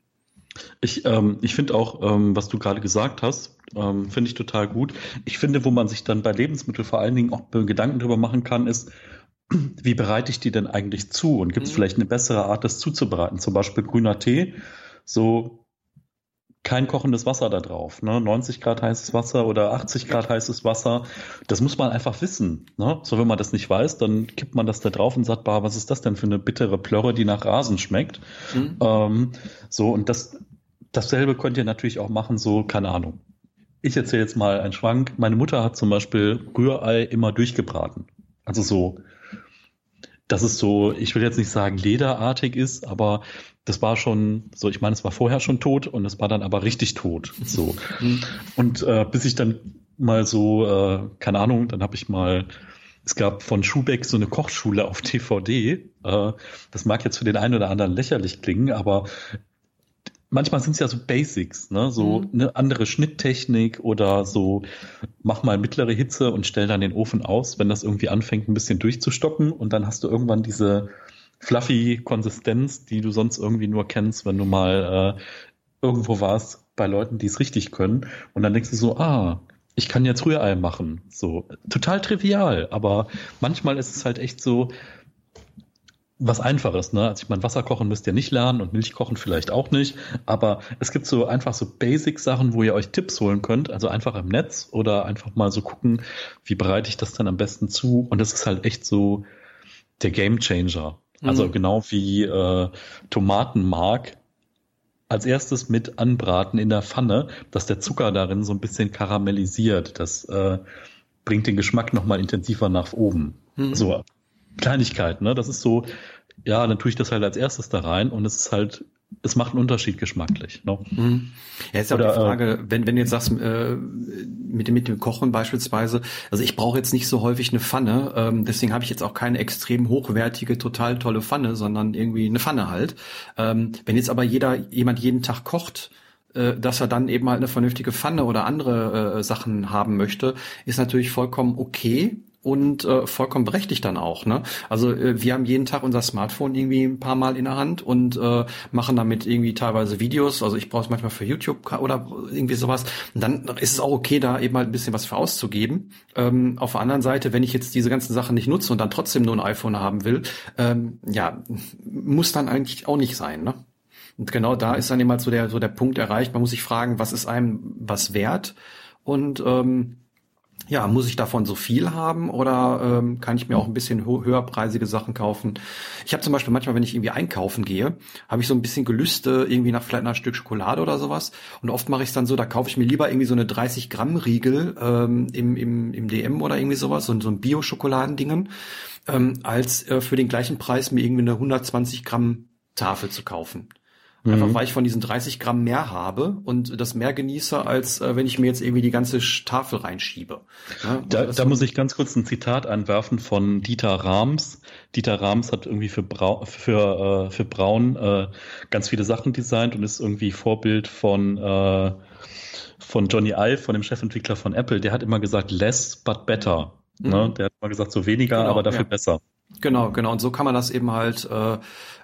Ich, ähm, ich finde auch, ähm, was du gerade gesagt hast, ähm, finde ich total gut. Ich finde, wo man sich dann bei Lebensmitteln vor allen Dingen auch Gedanken drüber machen kann, ist, wie bereite ich die denn eigentlich zu? Und gibt es mhm. vielleicht eine bessere Art, das zuzubereiten? Zum Beispiel grüner Tee. So kein kochendes Wasser da drauf. Ne? 90 Grad heißes Wasser oder 80 Grad heißes Wasser. Das muss man einfach wissen. Ne? So, wenn man das nicht weiß, dann kippt man das da drauf und sagt, bah, was ist das denn für eine bittere Plörre, die nach Rasen schmeckt? Mhm. Ähm, so, und das, dasselbe könnt ihr natürlich auch machen, so, keine Ahnung. Ich erzähle jetzt mal einen Schwank. Meine Mutter hat zum Beispiel Rührei immer durchgebraten. Also so, dass es so, ich will jetzt nicht sagen lederartig ist, aber das war schon so, ich meine, es war vorher schon tot und es war dann aber richtig tot. So. (laughs) Mhm. und äh, bis ich dann mal so, äh, keine Ahnung, dann habe ich mal, es gab von Schubeck so eine Kochschule auf DVD. Äh, das mag jetzt für den einen oder anderen lächerlich klingen, aber manchmal sind es ja so Basics, ne? So mhm. eine andere Schnitttechnik oder so, mach mal mittlere Hitze und stell dann den Ofen aus, wenn das irgendwie anfängt, ein bisschen durchzustocken und dann hast du irgendwann diese fluffy Konsistenz, die du sonst irgendwie nur kennst, wenn du mal äh, irgendwo warst bei Leuten, die es richtig können. Und dann denkst du so, ah, ich kann jetzt Rührei machen. So, total trivial, aber manchmal ist es halt echt so was Einfaches, ne? Also ich meine, Wasser kochen müsst ihr nicht lernen und Milch kochen vielleicht auch nicht, aber es gibt so einfach so Basic-Sachen, wo ihr euch Tipps holen könnt, also einfach im Netz oder einfach mal so gucken, wie bereite ich das dann am besten zu und das ist halt echt so der Game Changer. Also mhm. genau wie äh, Tomatenmark als erstes mit anbraten in der Pfanne, dass der Zucker darin so ein bisschen karamellisiert. Das äh, bringt den Geschmack nochmal intensiver nach oben. Mhm. So Kleinigkeit, ne? Das ist so, ja, dann tue ich das halt als erstes da rein und es ist halt es macht einen Unterschied geschmacklich. Ne? Mhm. Ja, ist ja auch die Frage, äh, wenn, wenn du jetzt sagst, äh, mit, dem, mit dem Kochen beispielsweise, also ich brauche jetzt nicht so häufig eine Pfanne, ähm, deswegen habe ich jetzt auch keine extrem hochwertige, total tolle Pfanne, sondern irgendwie eine Pfanne halt. Ähm, wenn jetzt aber jeder, jemand jeden Tag kocht, äh, dass er dann eben halt eine vernünftige Pfanne oder andere äh, Sachen haben möchte, ist natürlich vollkommen okay und äh, vollkommen berechtigt dann auch. Ne? Also äh, wir haben jeden Tag unser Smartphone irgendwie ein paar Mal in der Hand und äh, machen damit irgendwie teilweise Videos. Also ich brauche es manchmal für YouTube oder irgendwie sowas. Und dann ist es auch okay, da eben halt ein bisschen was für auszugeben. Ähm, auf der anderen Seite, wenn ich jetzt diese ganzen Sachen nicht nutze und dann trotzdem nur ein iPhone haben will, ähm, ja, muss dann eigentlich auch nicht sein. Ne? Und genau da ist dann eben halt so der so der Punkt erreicht. Man muss sich fragen, was ist einem was wert und ähm, ja, muss ich davon so viel haben oder ähm, kann ich mir auch ein bisschen höherpreisige Sachen kaufen? Ich habe zum Beispiel manchmal, wenn ich irgendwie einkaufen gehe, habe ich so ein bisschen Gelüste irgendwie nach vielleicht nach Stück Schokolade oder sowas. Und oft mache ich es dann so, da kaufe ich mir lieber irgendwie so eine 30 Gramm Riegel ähm, im, im, im DM oder irgendwie sowas, so, so ein Bio-Schokoladendingen, ähm, als äh, für den gleichen Preis mir irgendwie eine 120 Gramm Tafel zu kaufen. Einfach mhm. weil ich von diesen 30 Gramm mehr habe und das mehr genieße, als äh, wenn ich mir jetzt irgendwie die ganze Tafel reinschiebe. Ja, da, da muss ich ganz kurz ein Zitat einwerfen von Dieter Rams. Dieter Rams hat irgendwie für, Brau für, äh, für Braun äh, ganz viele Sachen designt und ist irgendwie Vorbild von, äh, von Johnny Ive, von dem Chefentwickler von Apple. Der hat immer gesagt, less but better. Ne? Mhm. Ne? Der hat immer gesagt, so weniger, genau, aber dafür ja. besser. Genau, genau. Und so kann man das eben halt äh,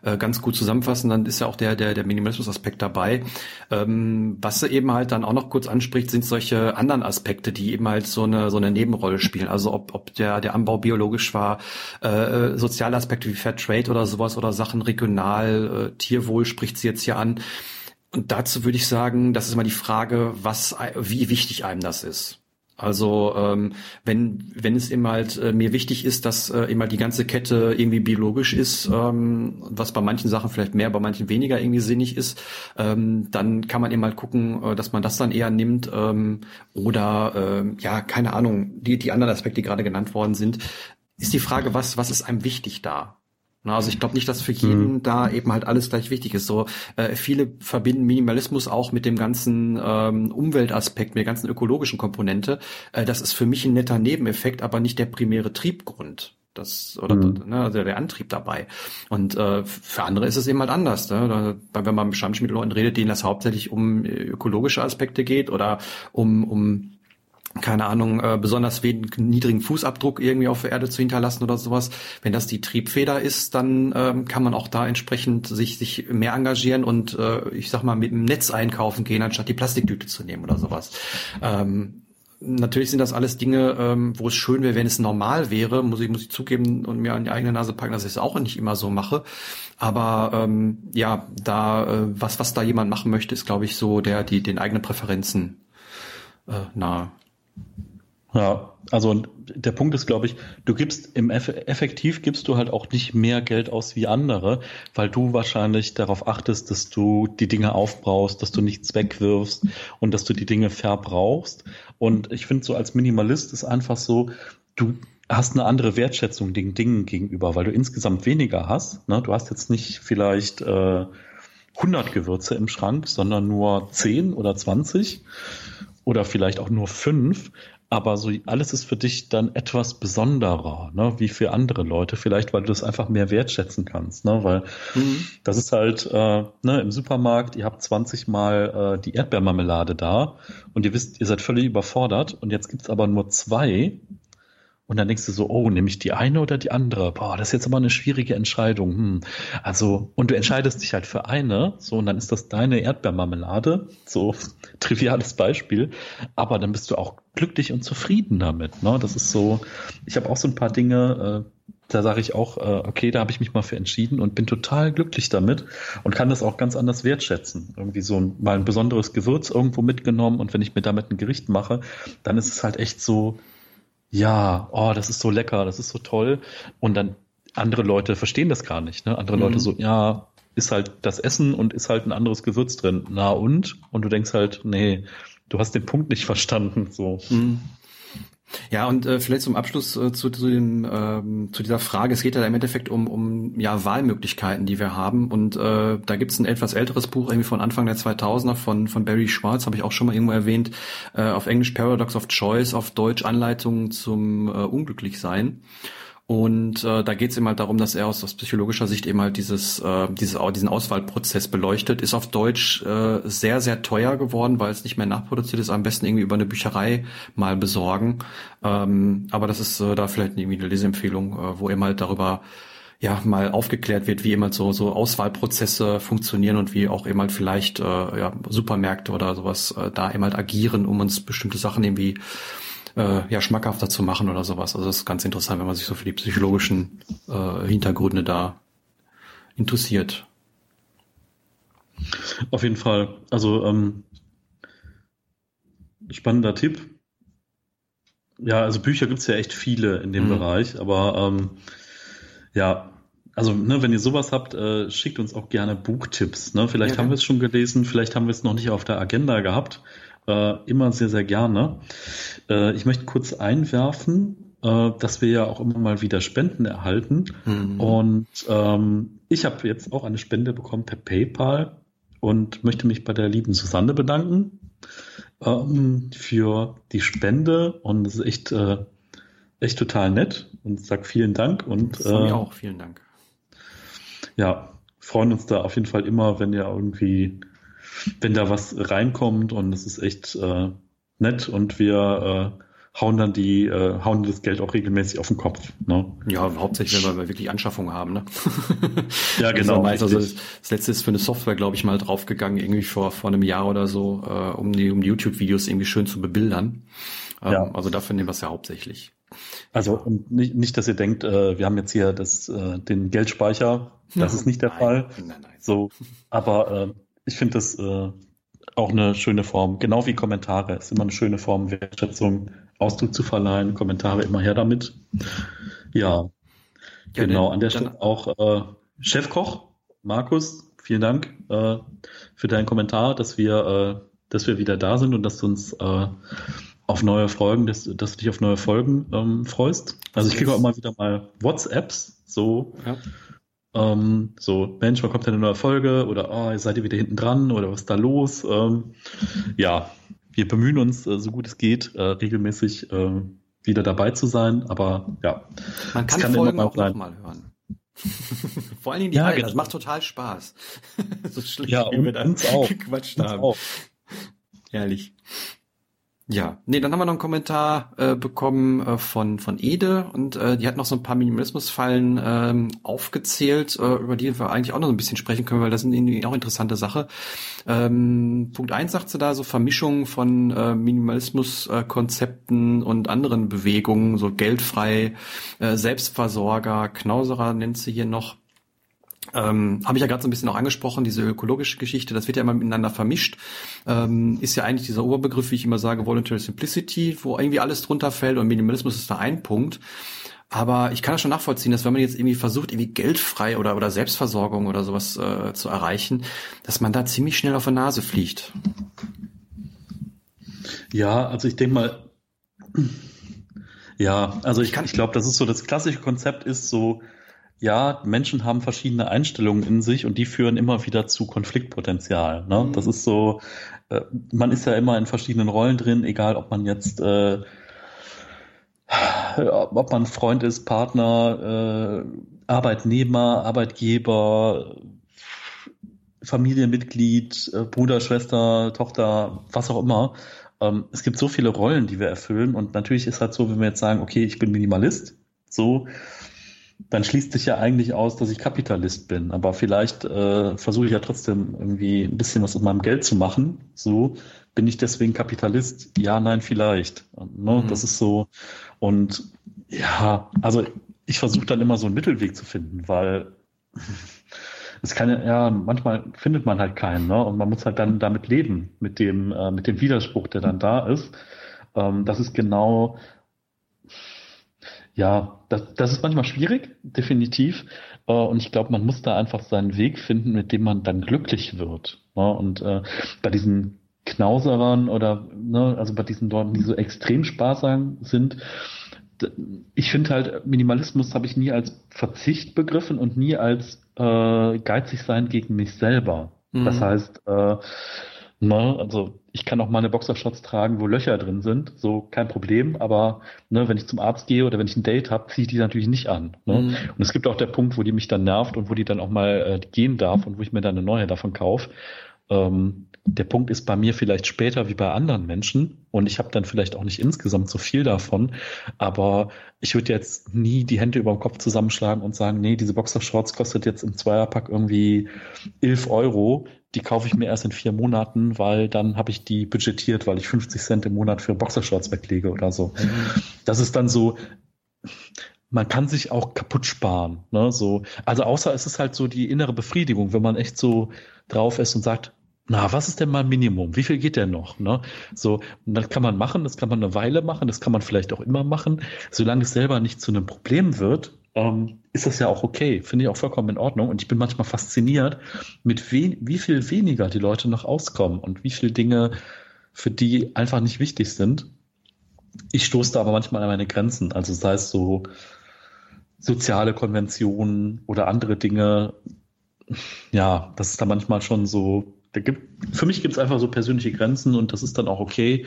äh, ganz gut zusammenfassen. Dann ist ja auch der, der, der Minimalismus-Aspekt dabei. Ähm, was eben halt dann auch noch kurz anspricht, sind solche anderen Aspekte, die eben halt so eine, so eine Nebenrolle spielen. Also ob, ob der, der Anbau biologisch war, äh, soziale Aspekte wie Fair Trade oder sowas oder Sachen regional, äh, Tierwohl spricht sie jetzt hier an. Und dazu würde ich sagen, das ist mal die Frage, was, wie wichtig einem das ist. Also ähm, wenn wenn es eben halt äh, mir wichtig ist, dass äh, eben halt die ganze Kette irgendwie biologisch ist, ähm, was bei manchen Sachen vielleicht mehr, bei manchen weniger irgendwie sinnig ist, ähm, dann kann man eben halt gucken, äh, dass man das dann eher nimmt ähm, oder äh, ja keine Ahnung die die anderen Aspekte, die gerade genannt worden sind, ist die Frage, was was ist einem wichtig da? Also ich glaube nicht, dass für jeden mhm. da eben halt alles gleich wichtig ist. So äh, viele verbinden Minimalismus auch mit dem ganzen ähm, Umweltaspekt, mit der ganzen ökologischen Komponente. Äh, das ist für mich ein netter Nebeneffekt, aber nicht der primäre Triebgrund. Das oder mhm. ne, also der Antrieb dabei. Und äh, für andere ist es eben halt anders. Ne? Da, wenn man mit Leuten redet, denen das hauptsächlich um äh, ökologische Aspekte geht oder um um keine Ahnung, äh, besonders wenig, niedrigen Fußabdruck irgendwie auf der Erde zu hinterlassen oder sowas. Wenn das die Triebfeder ist, dann ähm, kann man auch da entsprechend sich, sich mehr engagieren und äh, ich sag mal mit dem Netz einkaufen gehen, anstatt die Plastiktüte zu nehmen oder sowas. Ähm, natürlich sind das alles Dinge, ähm, wo es schön wäre, wenn es normal wäre, muss ich, muss ich zugeben und mir an die eigene Nase packen, dass ich es auch nicht immer so mache. Aber ähm, ja, da äh, was, was da jemand machen möchte, ist, glaube ich, so der, die den eigenen Präferenzen äh, nahe. Ja, also der Punkt ist, glaube ich, du gibst im Eff effektiv gibst du halt auch nicht mehr Geld aus wie andere, weil du wahrscheinlich darauf achtest, dass du die Dinge aufbrauchst, dass du nichts wegwirfst und dass du die Dinge verbrauchst. Und ich finde so als Minimalist ist einfach so, du hast eine andere Wertschätzung den Dingen gegenüber, weil du insgesamt weniger hast. Ne? Du hast jetzt nicht vielleicht äh, 100 Gewürze im Schrank, sondern nur 10 oder 20 oder vielleicht auch nur 5 aber so alles ist für dich dann etwas besonderer, ne, wie für andere Leute, vielleicht weil du das einfach mehr wertschätzen kannst, ne, weil mhm. das ist halt äh, ne, im Supermarkt, ihr habt 20 Mal äh, die Erdbeermarmelade da und ihr wisst, ihr seid völlig überfordert und jetzt gibt's aber nur zwei und dann denkst du so, oh, nehme ich die eine oder die andere? Boah, das ist jetzt aber eine schwierige Entscheidung. Hm. Also, und du entscheidest dich halt für eine, so, und dann ist das deine Erdbeermarmelade, so (laughs) triviales Beispiel, aber dann bist du auch glücklich und zufrieden damit. Ne? Das ist so, ich habe auch so ein paar Dinge, äh, da sage ich auch, äh, okay, da habe ich mich mal für entschieden und bin total glücklich damit und kann das auch ganz anders wertschätzen. Irgendwie so ein, mal ein besonderes Gewürz irgendwo mitgenommen und wenn ich mir damit ein Gericht mache, dann ist es halt echt so, ja, oh, das ist so lecker, das ist so toll. Und dann andere Leute verstehen das gar nicht. Ne? Andere mhm. Leute so, ja, ist halt das Essen und ist halt ein anderes Gewürz drin. Na und? Und du denkst halt, nee, du hast den Punkt nicht (laughs) verstanden. So. Mhm. Ja, und äh, vielleicht zum Abschluss äh, zu, zu, dem, ähm, zu dieser Frage. Es geht ja im Endeffekt um, um ja, Wahlmöglichkeiten, die wir haben. Und äh, da gibt's ein etwas älteres Buch, irgendwie von Anfang der 2000er von, von Barry Schwartz, habe ich auch schon mal irgendwo erwähnt, äh, auf Englisch Paradox of Choice, auf Deutsch Anleitungen zum äh, Unglücklichsein. Und äh, da geht es eben halt darum, dass er aus, aus psychologischer Sicht eben halt dieses, äh, dieses, diesen Auswahlprozess beleuchtet. Ist auf Deutsch äh, sehr, sehr teuer geworden, weil es nicht mehr nachproduziert ist. Am besten irgendwie über eine Bücherei mal besorgen. Ähm, aber das ist äh, da vielleicht irgendwie eine Leseempfehlung, äh, wo eben halt darüber ja mal aufgeklärt wird, wie eben halt so, so Auswahlprozesse funktionieren und wie auch eben halt vielleicht äh, ja, Supermärkte oder sowas äh, da eben halt agieren, um uns bestimmte Sachen irgendwie äh, ja, schmackhafter zu machen oder sowas. Also das ist ganz interessant, wenn man sich so für die psychologischen äh, Hintergründe da interessiert. Auf jeden Fall. Also ähm, spannender Tipp. Ja, also Bücher gibt's ja echt viele in dem mhm. Bereich, aber ähm, ja, also ne, wenn ihr sowas habt, äh, schickt uns auch gerne Buchtipps. Ne? Vielleicht ja, haben wir es schon gelesen, vielleicht haben wir es noch nicht auf der Agenda gehabt äh, immer sehr, sehr gerne. Äh, ich möchte kurz einwerfen, äh, dass wir ja auch immer mal wieder Spenden erhalten. Mhm. Und ähm, ich habe jetzt auch eine Spende bekommen per PayPal und möchte mich bei der lieben Susanne bedanken ähm, für die Spende. Und es ist echt, äh, echt total nett und sag vielen Dank. Und, Von mir äh, auch, vielen Dank. Ja, freuen uns da auf jeden Fall immer, wenn ihr irgendwie wenn da was reinkommt und es ist echt äh, nett und wir äh, hauen dann die, äh, hauen das Geld auch regelmäßig auf den Kopf. Ne? Ja, hauptsächlich, wenn wir wirklich Anschaffungen haben. Ne? (laughs) ja, genau. Also, also das, letzte ist für eine Software, glaube ich, mal draufgegangen, irgendwie vor, vor einem Jahr oder so, äh, um die, um YouTube-Videos irgendwie schön zu bebildern. Ähm, ja. Also dafür nehmen wir es ja hauptsächlich. Also nicht, nicht, dass ihr denkt, äh, wir haben jetzt hier das, äh, den Geldspeicher. Das (laughs) ist nicht der nein, Fall. Nein, nein. So, aber äh, ich finde das äh, auch eine schöne Form, genau wie Kommentare. Es ist immer eine schöne Form, Wertschätzung Ausdruck zu verleihen. Kommentare immer her damit. Ja, ja genau. An der Stelle auch äh, Chefkoch, Markus, vielen Dank äh, für deinen Kommentar, dass wir, äh, dass wir wieder da sind und dass du uns äh, auf neue Folgen, dass, dass du dich auf neue Folgen ähm, freust. Also ich kriege auch immer wieder mal WhatsApps, so ja. Ähm, so, Mensch, wann kommt denn eine neue Folge? Oder oh, seid ihr wieder hinten dran? Oder was ist da los? Ähm, ja, wir bemühen uns, äh, so gut es geht, äh, regelmäßig äh, wieder dabei zu sein. Aber ja, man kann, kann Folgen auch nochmal hören. (laughs) Vor allen Dingen die ja, alten, das genau. macht total Spaß. (laughs) so schlecht ja, und, wir dann uns auch. gequatscht haben. Auch. Herrlich. Ja, nee, dann haben wir noch einen Kommentar äh, bekommen äh, von von Ede und äh, die hat noch so ein paar Minimalismusfallen ähm, aufgezählt, äh, über die wir eigentlich auch noch ein bisschen sprechen können, weil das sind irgendwie auch interessante Sache. Ähm, Punkt eins sagt sie da so Vermischung von äh, Minimalismuskonzepten äh, und anderen Bewegungen, so geldfrei, äh, Selbstversorger, Knauserer nennt sie hier noch. Ähm, Habe ich ja gerade so ein bisschen auch angesprochen, diese ökologische Geschichte, das wird ja immer miteinander vermischt. Ähm, ist ja eigentlich dieser Oberbegriff, wie ich immer sage, Voluntary Simplicity, wo irgendwie alles drunter fällt und Minimalismus ist da ein Punkt. Aber ich kann das schon nachvollziehen, dass wenn man jetzt irgendwie versucht, irgendwie geldfrei oder, oder Selbstversorgung oder sowas äh, zu erreichen, dass man da ziemlich schnell auf der Nase fliegt. Ja, also ich denke mal, ja, also ich, ich glaube, das ist so, das klassische Konzept ist so, ja, Menschen haben verschiedene Einstellungen in sich und die führen immer wieder zu Konfliktpotenzial. Ne? Mhm. Das ist so, äh, man ist ja immer in verschiedenen Rollen drin, egal ob man jetzt, äh, ob man Freund ist, Partner, äh, Arbeitnehmer, Arbeitgeber, Familienmitglied, äh, Bruder, Schwester, Tochter, was auch immer. Ähm, es gibt so viele Rollen, die wir erfüllen und natürlich ist halt so, wenn wir jetzt sagen, okay, ich bin Minimalist, so, dann schließt sich ja eigentlich aus, dass ich Kapitalist bin. Aber vielleicht äh, versuche ich ja trotzdem irgendwie ein bisschen was mit meinem Geld zu machen. So bin ich deswegen Kapitalist? Ja, nein, vielleicht. Ne? Mhm. Das ist so. Und ja, also ich versuche dann immer so einen Mittelweg zu finden, weil (laughs) es kann ja, manchmal findet man halt keinen, ne? Und man muss halt dann damit leben, mit dem, äh, mit dem Widerspruch, der dann da ist. Ähm, das ist genau ja, das, das ist manchmal schwierig, definitiv. Äh, und ich glaube, man muss da einfach seinen Weg finden, mit dem man dann glücklich wird. Ne? Und äh, bei diesen Knauserern oder ne, also bei diesen Leuten, die so extrem sparsam sind, ich finde halt, Minimalismus habe ich nie als Verzicht begriffen und nie als äh, geizig sein gegen mich selber. Mhm. Das heißt, äh, Ne, also ich kann auch mal eine Boxershorts tragen, wo Löcher drin sind, so kein Problem. Aber ne, wenn ich zum Arzt gehe oder wenn ich ein Date habe, ziehe ich die natürlich nicht an. Ne? Mhm. Und es gibt auch der Punkt, wo die mich dann nervt und wo die dann auch mal äh, gehen darf und wo ich mir dann eine neue davon kaufe. Ähm, der Punkt ist bei mir vielleicht später wie bei anderen Menschen und ich habe dann vielleicht auch nicht insgesamt so viel davon, aber ich würde jetzt nie die Hände über den Kopf zusammenschlagen und sagen, nee, diese Boxershorts kostet jetzt im Zweierpack irgendwie 11 Euro, die kaufe ich mir erst in vier Monaten, weil dann habe ich die budgetiert, weil ich 50 Cent im Monat für Boxershorts weglege oder so. Mhm. Das ist dann so, man kann sich auch kaputt sparen. Ne? So, also außer es ist halt so die innere Befriedigung, wenn man echt so drauf ist und sagt, na, was ist denn mal Minimum? Wie viel geht denn noch? Ne? So, das kann man machen, das kann man eine Weile machen, das kann man vielleicht auch immer machen. Solange es selber nicht zu einem Problem wird, ähm, ist das ja auch okay. Finde ich auch vollkommen in Ordnung. Und ich bin manchmal fasziniert, mit we wie viel weniger die Leute noch auskommen und wie viele Dinge für die einfach nicht wichtig sind. Ich stoße da aber manchmal an meine Grenzen. Also sei es so soziale Konventionen oder andere Dinge. Ja, das ist da manchmal schon so. Da gibt, für mich gibt es einfach so persönliche Grenzen und das ist dann auch okay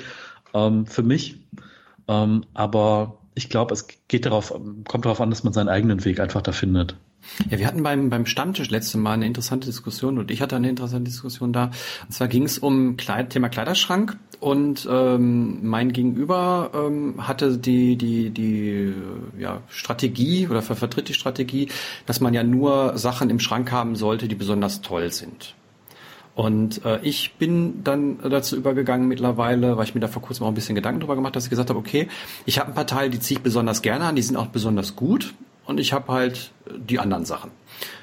ähm, für mich. Ähm, aber ich glaube, es geht darauf, kommt darauf an, dass man seinen eigenen Weg einfach da findet. Ja, wir hatten beim, beim Stammtisch letzte Mal eine interessante Diskussion und ich hatte eine interessante Diskussion da. Und zwar ging es um Kleid, Thema Kleiderschrank und ähm, mein Gegenüber ähm, hatte die, die, die ja, Strategie oder vertritt die Strategie, dass man ja nur Sachen im Schrank haben sollte, die besonders toll sind. Und äh, ich bin dann dazu übergegangen mittlerweile, weil ich mir da vor kurzem auch ein bisschen Gedanken drüber gemacht, dass ich gesagt habe, okay, ich habe ein paar Teile, die ziehe ich besonders gerne an, die sind auch besonders gut und ich habe halt die anderen Sachen.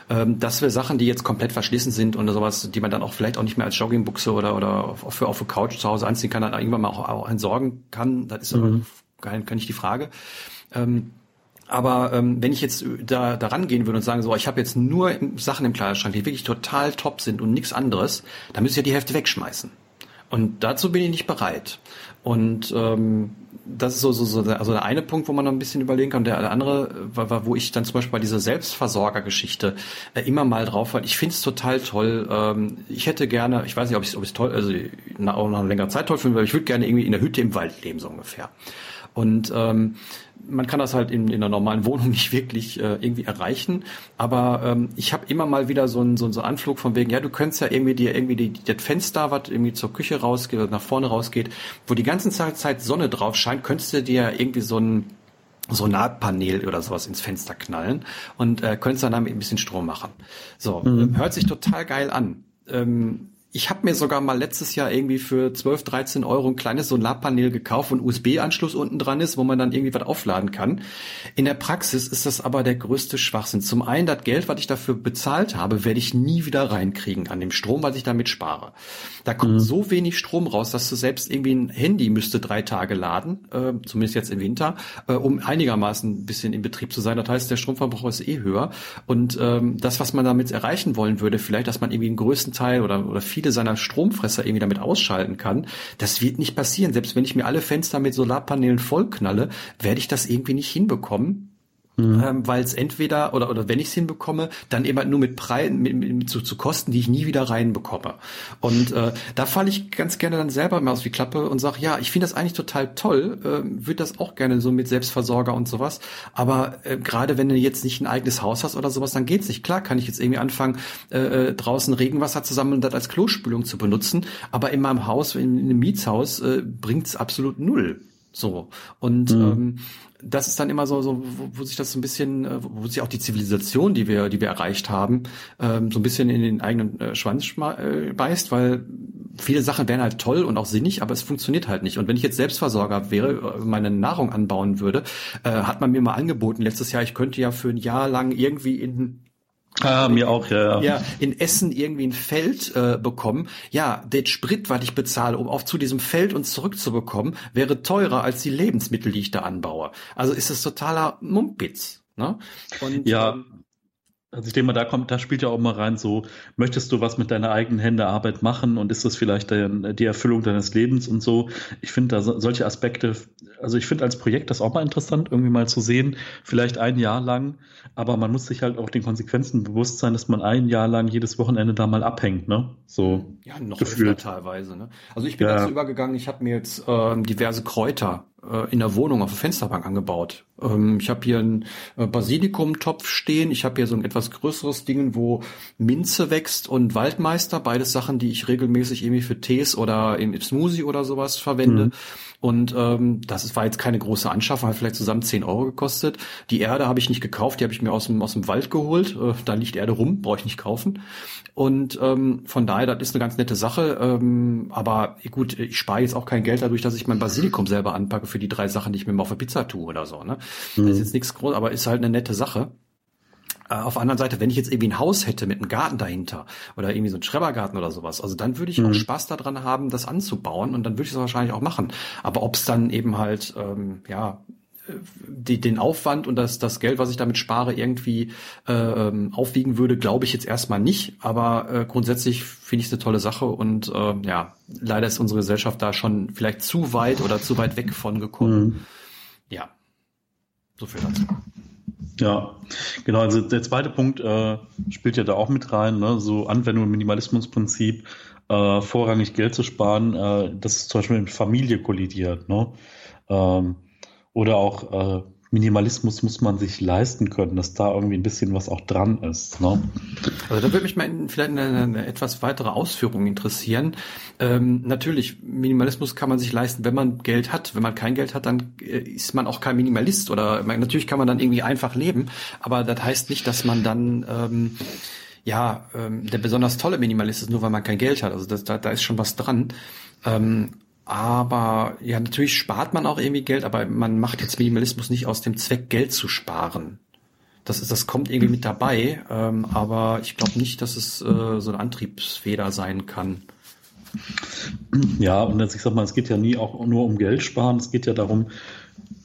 Ähm, das wäre Sachen, die jetzt komplett verschlissen sind und sowas, die man dann auch vielleicht auch nicht mehr als Joggingbuchse oder oder auf, für auf der Couch zu Hause anziehen kann, dann irgendwann mal auch, auch entsorgen kann. Das ist mhm. aber gar nicht die Frage. Ähm, aber ähm, wenn ich jetzt da daran gehen würde und sagen so, ich habe jetzt nur Sachen im Kleiderschrank, die wirklich total top sind und nichts anderes, dann müsste ich ja die Hälfte wegschmeißen. Und dazu bin ich nicht bereit. Und ähm, das ist so, so, so also der eine Punkt, wo man noch ein bisschen überlegen kann. Der, der andere war, war, wo ich dann zum Beispiel bei dieser Selbstversorgergeschichte äh, immer mal drauf war. Ich finde es total toll. Ähm, ich hätte gerne, ich weiß nicht, ob ich es toll, also na, auch nach einer längeren Zeit toll finde, weil ich würde gerne irgendwie in der Hütte im Wald leben, so ungefähr. Und ähm, man kann das halt in, in einer normalen Wohnung (laughs) nicht wirklich äh, irgendwie erreichen. Aber ähm, ich habe immer mal wieder so einen so, so Anflug von wegen, ja, du könntest ja irgendwie dir irgendwie die, das Fenster, was irgendwie zur Küche rausgeht oder nach vorne rausgeht, wo die ganze Zeit Sonne drauf scheint, könntest du dir irgendwie so ein Solarpanel oder sowas ins Fenster knallen und äh, könntest dann damit ein bisschen Strom machen. So, mhm. hört sich total geil an. Ähm, ich habe mir sogar mal letztes Jahr irgendwie für 12, 13 Euro ein kleines Solarpanel gekauft, wo ein USB-Anschluss unten dran ist, wo man dann irgendwie was aufladen kann. In der Praxis ist das aber der größte Schwachsinn. Zum einen, das Geld, was ich dafür bezahlt habe, werde ich nie wieder reinkriegen an dem Strom, was ich damit spare. Da kommt mhm. so wenig Strom raus, dass du selbst irgendwie ein Handy müsste drei Tage laden, äh, zumindest jetzt im Winter, äh, um einigermaßen ein bisschen in Betrieb zu sein. Das heißt, der Stromverbrauch ist eh höher. Und ähm, das, was man damit erreichen wollen würde, vielleicht, dass man irgendwie einen größten Teil oder, oder viel viele seiner Stromfresser irgendwie damit ausschalten kann. Das wird nicht passieren. Selbst wenn ich mir alle Fenster mit Solarpanelen vollknalle, werde ich das irgendwie nicht hinbekommen. Mhm. Ähm, weil es entweder oder oder wenn ich es hinbekomme, dann eben halt nur mit Preisen mit, mit, mit zu, zu Kosten, die ich nie wieder reinbekomme. Und äh, da falle ich ganz gerne dann selber mal aus die Klappe und sage, ja, ich finde das eigentlich total toll, äh, würde das auch gerne so mit Selbstversorger und sowas. Aber äh, gerade wenn du jetzt nicht ein eigenes Haus hast oder sowas, dann geht's nicht. Klar kann ich jetzt irgendwie anfangen, äh, äh draußen Regenwasser zu sammeln und das als Klospülung zu benutzen. Aber in meinem Haus, in, in einem Mietshaus, äh, bringt's absolut null. So. Und mhm. ähm, das ist dann immer so, so wo, wo sich das so ein bisschen, äh, wo sich auch die Zivilisation, die wir, die wir erreicht haben, ähm, so ein bisschen in den eigenen äh, Schwanz äh, beißt, weil viele Sachen wären halt toll und auch sinnig, aber es funktioniert halt nicht. Und wenn ich jetzt Selbstversorger wäre, äh, meine Nahrung anbauen würde, äh, hat man mir mal angeboten letztes Jahr, ich könnte ja für ein Jahr lang irgendwie in Ah, mir auch, ja, ja. Ja, in Essen irgendwie ein Feld äh, bekommen. Ja, der Sprit, was ich bezahle, um auch zu diesem Feld uns zurückzubekommen, wäre teurer als die Lebensmittel, die ich da anbaue. Also ist es totaler Mumpitz. Ne? Und, ja, ähm, also ich denke mal, da kommt, da spielt ja auch mal rein, so, möchtest du was mit deiner eigenen Hände Arbeit machen und ist das vielleicht dein, die Erfüllung deines Lebens und so. Ich finde da solche Aspekte, also ich finde als Projekt das auch mal interessant, irgendwie mal zu sehen, vielleicht ein Jahr lang, aber man muss sich halt auch den Konsequenzen bewusst sein, dass man ein Jahr lang jedes Wochenende da mal abhängt, ne? So. Ja, noch gefühlt. teilweise, ne? Also ich bin ja. dazu übergegangen, ich habe mir jetzt äh, diverse Kräuter in der Wohnung auf der Fensterbank angebaut. Ähm, ich habe hier einen äh, Basilikumtopf stehen. Ich habe hier so ein etwas größeres Ding, wo Minze wächst und Waldmeister. Beides Sachen, die ich regelmäßig irgendwie für Tees oder im Smoothie oder sowas verwende. Mhm. Und ähm, das war jetzt keine große Anschaffung, hat vielleicht zusammen 10 Euro gekostet. Die Erde habe ich nicht gekauft, die habe ich mir aus dem, aus dem Wald geholt. Äh, da liegt Erde rum, brauche ich nicht kaufen. Und ähm, von daher, das ist eine ganz nette Sache. Ähm, aber gut, ich spare jetzt auch kein Geld dadurch, dass ich mein Basilikum selber anpacke für die drei Sachen, die ich mir mal auf der Pizza tue oder so. Ne? Mhm. Das ist jetzt nichts groß, aber ist halt eine nette Sache. Äh, auf der anderen Seite, wenn ich jetzt irgendwie ein Haus hätte mit einem Garten dahinter oder irgendwie so ein Schrebergarten oder sowas, also dann würde ich mhm. auch Spaß daran haben, das anzubauen und dann würde ich es wahrscheinlich auch machen. Aber ob es dann eben halt, ähm, ja, die, den Aufwand und das, das Geld, was ich damit spare, irgendwie äh, aufwiegen würde, glaube ich jetzt erstmal nicht. Aber äh, grundsätzlich finde ich es eine tolle Sache und äh, ja, leider ist unsere Gesellschaft da schon vielleicht zu weit oder zu weit weg von gekommen. Mhm. Ja, so viel dazu. Ja, genau. Also der zweite Punkt äh, spielt ja da auch mit rein, ne? so Anwendung im Minimalismusprinzip, äh, vorrangig Geld zu sparen, äh, das ist zum Beispiel mit Familie kollidiert. Ne? Ähm, oder auch äh, Minimalismus muss man sich leisten können, dass da irgendwie ein bisschen was auch dran ist. Ne? Also da würde mich mal in, vielleicht eine, eine etwas weitere Ausführung interessieren. Ähm, natürlich, Minimalismus kann man sich leisten, wenn man Geld hat. Wenn man kein Geld hat, dann äh, ist man auch kein Minimalist. Oder man, natürlich kann man dann irgendwie einfach leben, aber das heißt nicht, dass man dann ähm, ja ähm, der besonders tolle Minimalist ist, nur weil man kein Geld hat. Also das, da, da ist schon was dran. Ähm, aber ja, natürlich spart man auch irgendwie Geld, aber man macht jetzt Minimalismus nicht aus dem Zweck, Geld zu sparen. Das ist, das kommt irgendwie mit dabei, ähm, aber ich glaube nicht, dass es äh, so eine Antriebsfeder sein kann. Ja, und jetzt, ich sag mal, es geht ja nie auch nur um Geld sparen, es geht ja darum,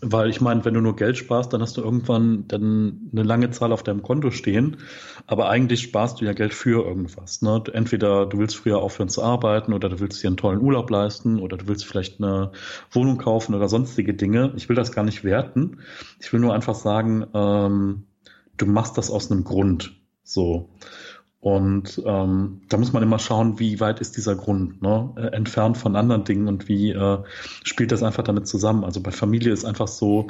weil ich meine, wenn du nur Geld sparst, dann hast du irgendwann dann eine lange Zahl auf deinem Konto stehen. Aber eigentlich sparst du ja Geld für irgendwas. Ne? Entweder du willst früher aufhören zu arbeiten oder du willst dir einen tollen Urlaub leisten oder du willst vielleicht eine Wohnung kaufen oder sonstige Dinge. Ich will das gar nicht werten. Ich will nur einfach sagen, ähm, du machst das aus einem Grund. So. Und ähm, da muss man immer schauen, wie weit ist dieser Grund ne? äh, entfernt von anderen Dingen und wie äh, spielt das einfach damit zusammen. Also bei Familie ist einfach so,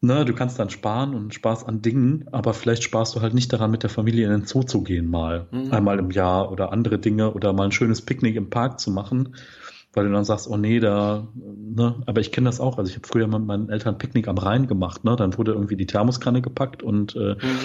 ne, du kannst dann sparen und sparst an Dingen, aber vielleicht sparst du halt nicht daran, mit der Familie in den Zoo zu gehen mal, mhm. einmal im Jahr oder andere Dinge oder mal ein schönes Picknick im Park zu machen weil du dann sagst, oh nee, da, ne, aber ich kenne das auch. Also ich habe früher mit meinen Eltern Picknick am Rhein gemacht, ne? Dann wurde irgendwie die Thermoskanne gepackt und äh, mhm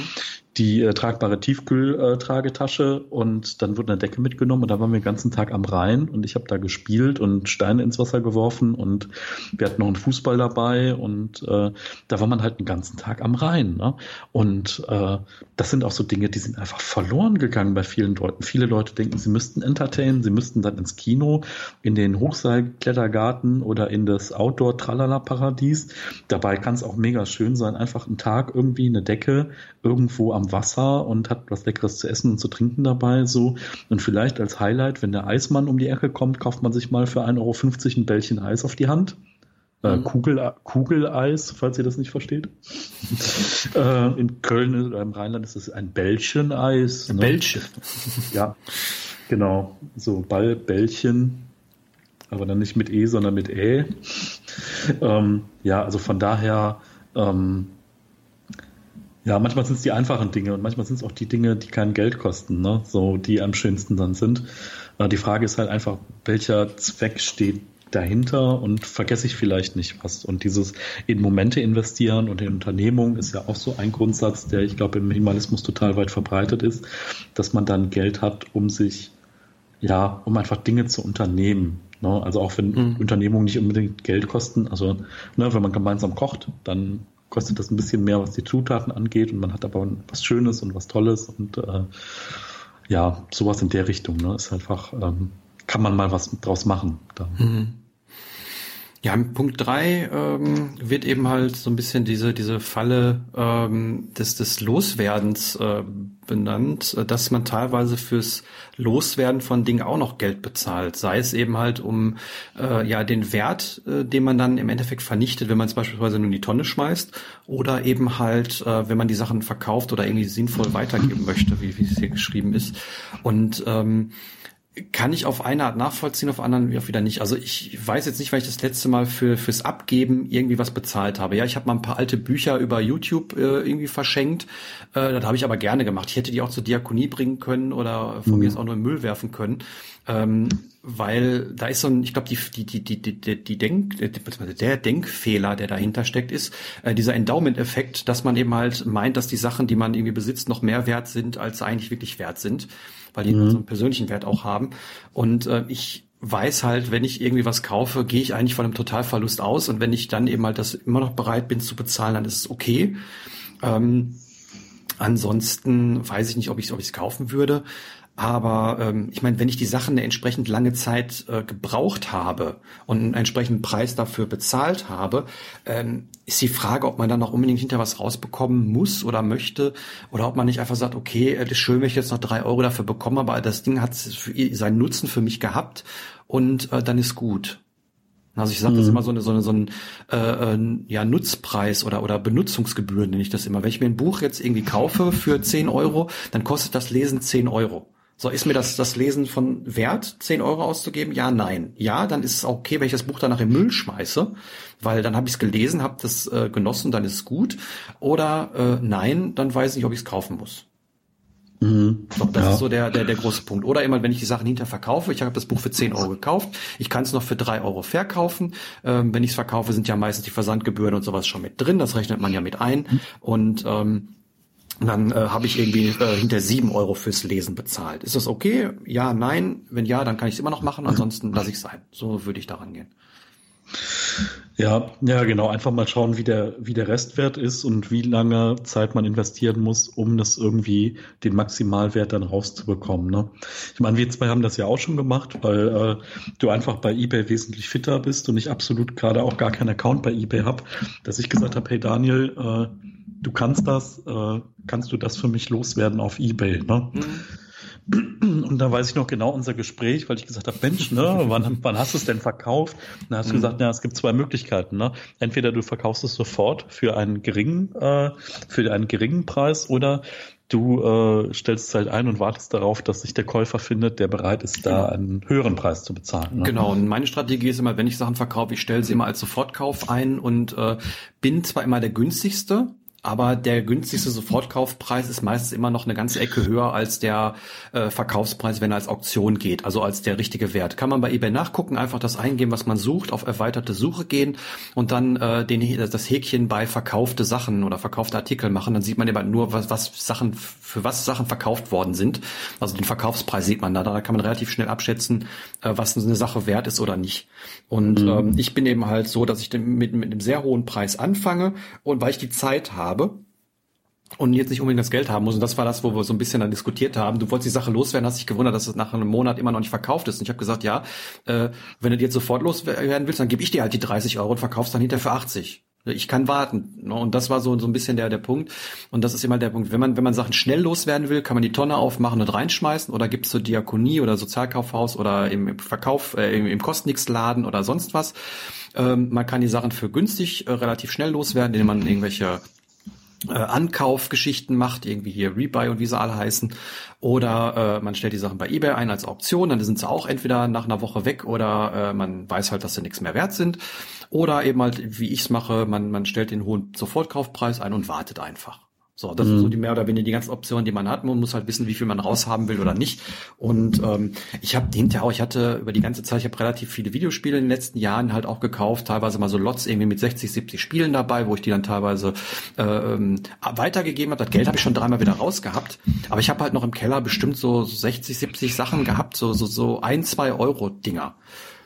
die äh, tragbare Tiefkühltragetasche und dann wurde eine Decke mitgenommen und da waren wir den ganzen Tag am Rhein und ich habe da gespielt und Steine ins Wasser geworfen und wir hatten noch einen Fußball dabei und äh, da war man halt den ganzen Tag am Rhein. Ne? Und äh, das sind auch so Dinge, die sind einfach verloren gegangen bei vielen Leuten. Viele Leute denken, sie müssten entertainen, sie müssten dann ins Kino, in den Hochseilklettergarten oder in das Outdoor-Tralala-Paradies. Dabei kann es auch mega schön sein, einfach einen Tag irgendwie eine Decke irgendwo am Wasser und hat was Leckeres zu essen und zu trinken dabei. So. Und vielleicht als Highlight, wenn der Eismann um die Ecke kommt, kauft man sich mal für 1,50 Euro ein Bällchen Eis auf die Hand. Äh, mhm. Kugel, Kugeleis, falls ihr das nicht versteht. (laughs) äh, in Köln oder im Rheinland ist es ein Bällchen-Eis. Ne? Bällchen. (laughs) Ja, genau. So Ball, Bällchen. Aber dann nicht mit E, sondern mit Ä. Ähm, ja, also von daher ähm, ja, manchmal sind es die einfachen Dinge und manchmal sind es auch die Dinge, die kein Geld kosten, ne? so die am schönsten dann sind. Äh, die Frage ist halt einfach, welcher Zweck steht dahinter und vergesse ich vielleicht nicht was. Und dieses in Momente investieren und in Unternehmungen ist ja auch so ein Grundsatz, der ich glaube im Minimalismus total weit verbreitet ist, dass man dann Geld hat, um sich, ja, um einfach Dinge zu unternehmen. Ne? Also auch wenn mhm. Unternehmungen nicht unbedingt Geld kosten, also ne, wenn man gemeinsam kocht, dann kostet das ein bisschen mehr, was die Zutaten angeht und man hat aber was Schönes und was Tolles und äh, ja, sowas in der Richtung, ne, ist einfach, ähm, kann man mal was draus machen. Mhm. Ja, Punkt drei ähm, wird eben halt so ein bisschen diese, diese Falle ähm, des, des Loswerdens äh, benannt, dass man teilweise fürs Loswerden von Dingen auch noch Geld bezahlt. Sei es eben halt um äh, ja den Wert, äh, den man dann im Endeffekt vernichtet, wenn man es beispielsweise nur in die Tonne schmeißt, oder eben halt, äh, wenn man die Sachen verkauft oder irgendwie sinnvoll weitergeben möchte, wie, wie es hier geschrieben ist. Und ähm, kann ich auf eine Art nachvollziehen, auf anderen auch wieder nicht. Also ich weiß jetzt nicht, weil ich das letzte Mal für fürs Abgeben irgendwie was bezahlt habe. Ja, ich habe mal ein paar alte Bücher über YouTube äh, irgendwie verschenkt. Äh, das habe ich aber gerne gemacht. Ich hätte die auch zur Diakonie bringen können oder von mhm. mir jetzt auch nur im Müll werfen können. Ähm, weil da ist so ein, ich glaube, die, die, die, die, die, die Denk, der Denkfehler, der dahinter steckt, ist äh, dieser Endowment-Effekt, dass man eben halt meint, dass die Sachen, die man irgendwie besitzt, noch mehr wert sind, als sie eigentlich wirklich wert sind weil die mhm. so einen persönlichen Wert auch haben. Und äh, ich weiß halt, wenn ich irgendwie was kaufe, gehe ich eigentlich von einem Totalverlust aus. Und wenn ich dann eben halt das immer noch bereit bin zu bezahlen, dann ist es okay. Ähm, ansonsten weiß ich nicht, ob ich es kaufen würde. Aber ähm, ich meine, wenn ich die Sachen eine entsprechend lange Zeit äh, gebraucht habe und einen entsprechenden Preis dafür bezahlt habe, ähm, ist die Frage, ob man dann noch unbedingt hinter was rausbekommen muss oder möchte oder ob man nicht einfach sagt, okay, das ist schön, wenn ich jetzt noch drei Euro dafür bekomme, aber das Ding hat seinen Nutzen für mich gehabt und äh, dann ist gut. Also ich sage das mhm. immer so eine, so eine, so ein äh, äh, ja, Nutzpreis oder, oder Benutzungsgebühren nenne ich das immer. Wenn ich mir ein Buch jetzt irgendwie kaufe für zehn Euro, dann kostet das Lesen zehn Euro. So, ist mir das, das Lesen von wert, 10 Euro auszugeben? Ja, nein. Ja, dann ist es okay, wenn ich das Buch danach im Müll schmeiße, weil dann habe ich es gelesen, habe das äh, genossen, dann ist es gut. Oder äh, nein, dann weiß ich nicht, ob ich es kaufen muss. Mhm. So, das ja. ist so der, der, der große Punkt. Oder immer, wenn ich die Sachen hinter verkaufe, ich habe das Buch für 10 Euro gekauft, ich kann es noch für 3 Euro verkaufen. Ähm, wenn ich es verkaufe, sind ja meistens die Versandgebühren und sowas schon mit drin, das rechnet man ja mit ein. Mhm. Und ähm, und dann äh, habe ich irgendwie äh, hinter sieben Euro fürs Lesen bezahlt. Ist das okay? Ja, nein. Wenn ja, dann kann ich es immer noch machen. Ansonsten lasse ich es sein. So würde ich daran gehen. Ja, ja, genau. Einfach mal schauen, wie der, wie der Restwert ist und wie lange Zeit man investieren muss, um das irgendwie den Maximalwert dann rauszubekommen. Ne? Ich meine, wir zwei haben das ja auch schon gemacht, weil äh, du einfach bei eBay wesentlich fitter bist und ich absolut gerade auch gar keinen Account bei eBay habe, dass ich gesagt habe, hey Daniel, äh, du kannst das, äh, kannst du das für mich loswerden auf Ebay, ne? Mhm. Und da weiß ich noch genau unser Gespräch, weil ich gesagt habe, Mensch, ne, wann, wann hast du es denn verkauft? Und dann hast du mhm. gesagt, ja, es gibt zwei Möglichkeiten, ne? Entweder du verkaufst es sofort für einen geringen, äh, für einen geringen Preis oder du äh, stellst es halt ein und wartest darauf, dass sich der Käufer findet, der bereit ist, da genau. einen höheren Preis zu bezahlen. Ne? Genau, und meine Strategie ist immer, wenn ich Sachen verkaufe, ich stelle sie immer als Sofortkauf ein und äh, bin zwar immer der günstigste, aber der günstigste Sofortkaufpreis ist meistens immer noch eine ganze Ecke höher als der äh, Verkaufspreis, wenn er als Auktion geht, also als der richtige Wert. Kann man bei eBay nachgucken, einfach das eingeben, was man sucht, auf erweiterte Suche gehen und dann äh, den, das Häkchen bei verkaufte Sachen oder verkaufte Artikel machen. Dann sieht man immer nur, was, was Sachen, für was Sachen verkauft worden sind. Also den Verkaufspreis sieht man da. Da kann man relativ schnell abschätzen, äh, was eine Sache wert ist oder nicht. Und mhm. ähm, ich bin eben halt so, dass ich mit, mit einem sehr hohen Preis anfange und weil ich die Zeit habe, und jetzt nicht unbedingt das Geld haben muss. Und das war das, wo wir so ein bisschen dann diskutiert haben. Du wolltest die Sache loswerden, hast dich gewundert, dass es nach einem Monat immer noch nicht verkauft ist. Und ich habe gesagt, ja, äh, wenn du die jetzt sofort loswerden willst, dann gebe ich dir halt die 30 Euro und verkaufst dann hinterher für 80. Ich kann warten. Ne? Und das war so, so ein bisschen der, der Punkt. Und das ist immer der Punkt. Wenn man, wenn man Sachen schnell loswerden will, kann man die Tonne aufmachen und reinschmeißen oder gibt's so Diakonie oder Sozialkaufhaus oder im Verkauf, äh, im, im Kostnix-Laden oder sonst was. Ähm, man kann die Sachen für günstig äh, relativ schnell loswerden, indem man irgendwelche äh, Ankaufgeschichten macht, irgendwie hier Rebuy und wie sie alle heißen. Oder äh, man stellt die Sachen bei eBay ein als Auktion, dann sind sie auch entweder nach einer Woche weg oder äh, man weiß halt, dass sie nichts mehr wert sind. Oder eben halt, wie ich es mache, man, man stellt den hohen Sofortkaufpreis ein und wartet einfach. So, das mhm. sind so die mehr oder weniger die ganzen Optionen, die man hat. Man muss halt wissen, wie viel man raushaben will oder nicht. Und ähm, ich habe hinterher auch, ich hatte über die ganze Zeit, ich habe relativ viele Videospiele in den letzten Jahren halt auch gekauft, teilweise mal so Lots irgendwie mit 60, 70 Spielen dabei, wo ich die dann teilweise äh, ähm, weitergegeben habe. Das Geld habe ich schon dreimal wieder rausgehabt. Aber ich habe halt noch im Keller bestimmt so 60, 70 Sachen gehabt, so so so ein, zwei Euro Dinger.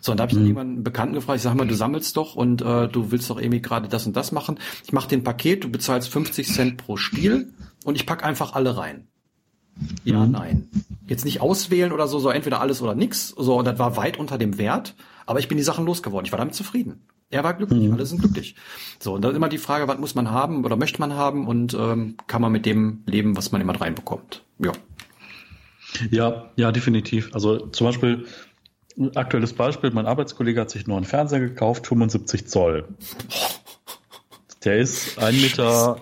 So, und da habe ich dann mhm. jemanden Bekannten gefragt, ich sag mal, du sammelst doch und äh, du willst doch irgendwie gerade das und das machen. Ich mache den Paket, du bezahlst 50 Cent pro Spiel und ich pack einfach alle rein. Ja, mhm. nein. Jetzt nicht auswählen oder so, so entweder alles oder nix. So, und das war weit unter dem Wert, aber ich bin die Sachen losgeworden. Ich war damit zufrieden. Er war glücklich, mhm. alle sind glücklich. So, und dann ist immer die Frage, was muss man haben oder möchte man haben und ähm, kann man mit dem leben, was man immer reinbekommt. Ja. Ja, ja, definitiv. Also zum Beispiel, Aktuelles Beispiel, mein Arbeitskollege hat sich einen neuen Fernseher gekauft, 75 Zoll. Der ist 1,89 Meter,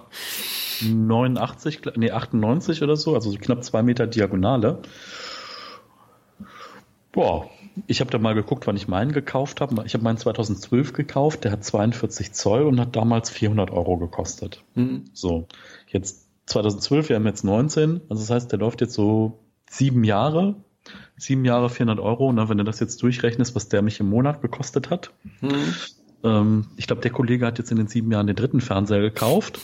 89, nee, 98 oder so, also so knapp zwei Meter Diagonale. Boah, ich habe da mal geguckt, wann ich meinen gekauft habe. Ich habe meinen 2012 gekauft, der hat 42 Zoll und hat damals 400 Euro gekostet. Mhm. So, jetzt 2012, wir haben jetzt 19, also das heißt, der läuft jetzt so sieben Jahre sieben Jahre 400 Euro, ne, wenn du das jetzt durchrechnest, was der mich im Monat gekostet hat. Mhm. Ähm, ich glaube, der Kollege hat jetzt in den sieben Jahren den dritten Fernseher gekauft.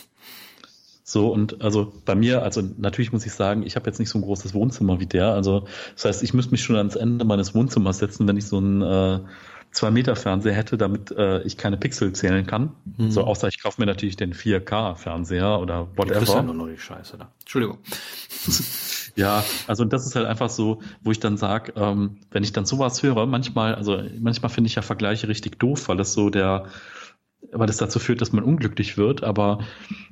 So, und also bei mir, also natürlich muss ich sagen, ich habe jetzt nicht so ein großes Wohnzimmer wie der. Also das heißt, ich müsste mich schon ans Ende meines Wohnzimmers setzen, wenn ich so ein äh, zwei Meter Fernseher hätte, damit äh, ich keine Pixel zählen kann. Mhm. So, außer ich kaufe mir natürlich den 4K Fernseher oder whatever. Das ist ja nur noch die Scheiße da. Entschuldigung. (laughs) Ja, also das ist halt einfach so, wo ich dann sage, ähm, wenn ich dann sowas höre, manchmal, also manchmal finde ich ja Vergleiche richtig doof, weil das so der, weil das dazu führt, dass man unglücklich wird. Aber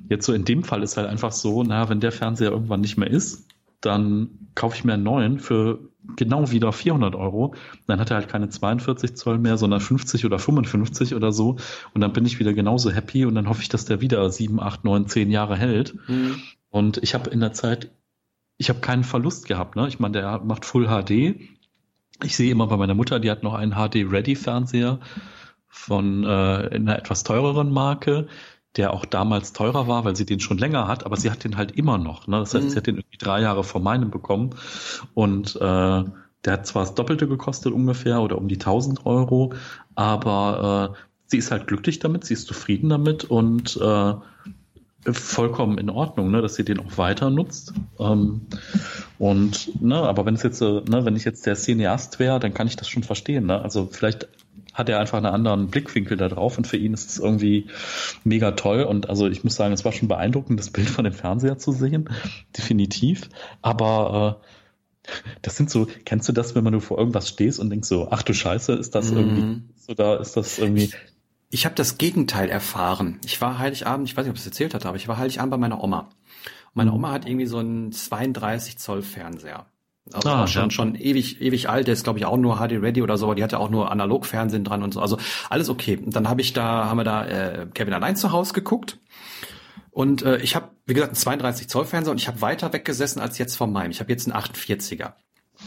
jetzt so in dem Fall ist halt einfach so, naja, wenn der Fernseher irgendwann nicht mehr ist, dann kaufe ich mir einen neuen für genau wieder 400 Euro. Dann hat er halt keine 42 Zoll mehr, sondern 50 oder 55 oder so. Und dann bin ich wieder genauso happy und dann hoffe ich, dass der wieder 7, 8, 9, 10 Jahre hält. Mhm. Und ich habe in der Zeit ich habe keinen Verlust gehabt. Ne? Ich meine, der macht Full HD. Ich sehe immer bei meiner Mutter, die hat noch einen HD-Ready-Fernseher von äh, einer etwas teureren Marke, der auch damals teurer war, weil sie den schon länger hat, aber sie hat den halt immer noch. Ne? Das heißt, mhm. sie hat den irgendwie drei Jahre vor meinem bekommen und äh, der hat zwar das Doppelte gekostet ungefähr oder um die 1000 Euro, aber äh, sie ist halt glücklich damit, sie ist zufrieden damit und äh, vollkommen in Ordnung, ne, dass sie den auch weiter nutzt. Ähm, und ne, aber wenn es jetzt, äh, ne, wenn ich jetzt der Cineast wäre, dann kann ich das schon verstehen. Ne? Also vielleicht hat er einfach einen anderen Blickwinkel da drauf und für ihn ist es irgendwie mega toll. Und also ich muss sagen, es war schon beeindruckend, das Bild von dem Fernseher zu sehen, definitiv. Aber äh, das sind so, kennst du das, wenn man nur vor irgendwas stehst und denkst so, ach du Scheiße, ist das mhm. irgendwie, so da ist das irgendwie ich habe das Gegenteil erfahren. Ich war Heiligabend, ich weiß nicht, ob ich es erzählt hatte, aber ich war Heiligabend bei meiner Oma. meine. Oma hat irgendwie so einen 32 Zoll Fernseher. Also ah, schon, ja. schon ewig, ewig alt, der ist glaube ich auch nur HD Ready oder so, aber die hatte auch nur Analogfernsehen dran und so. Also alles okay. Und dann habe ich da, haben wir da äh, Kevin allein zu Hause geguckt Und äh, ich habe, wie gesagt, einen 32 Zoll Fernseher und ich habe weiter weggesessen als jetzt von meinem. Ich habe jetzt einen 48er.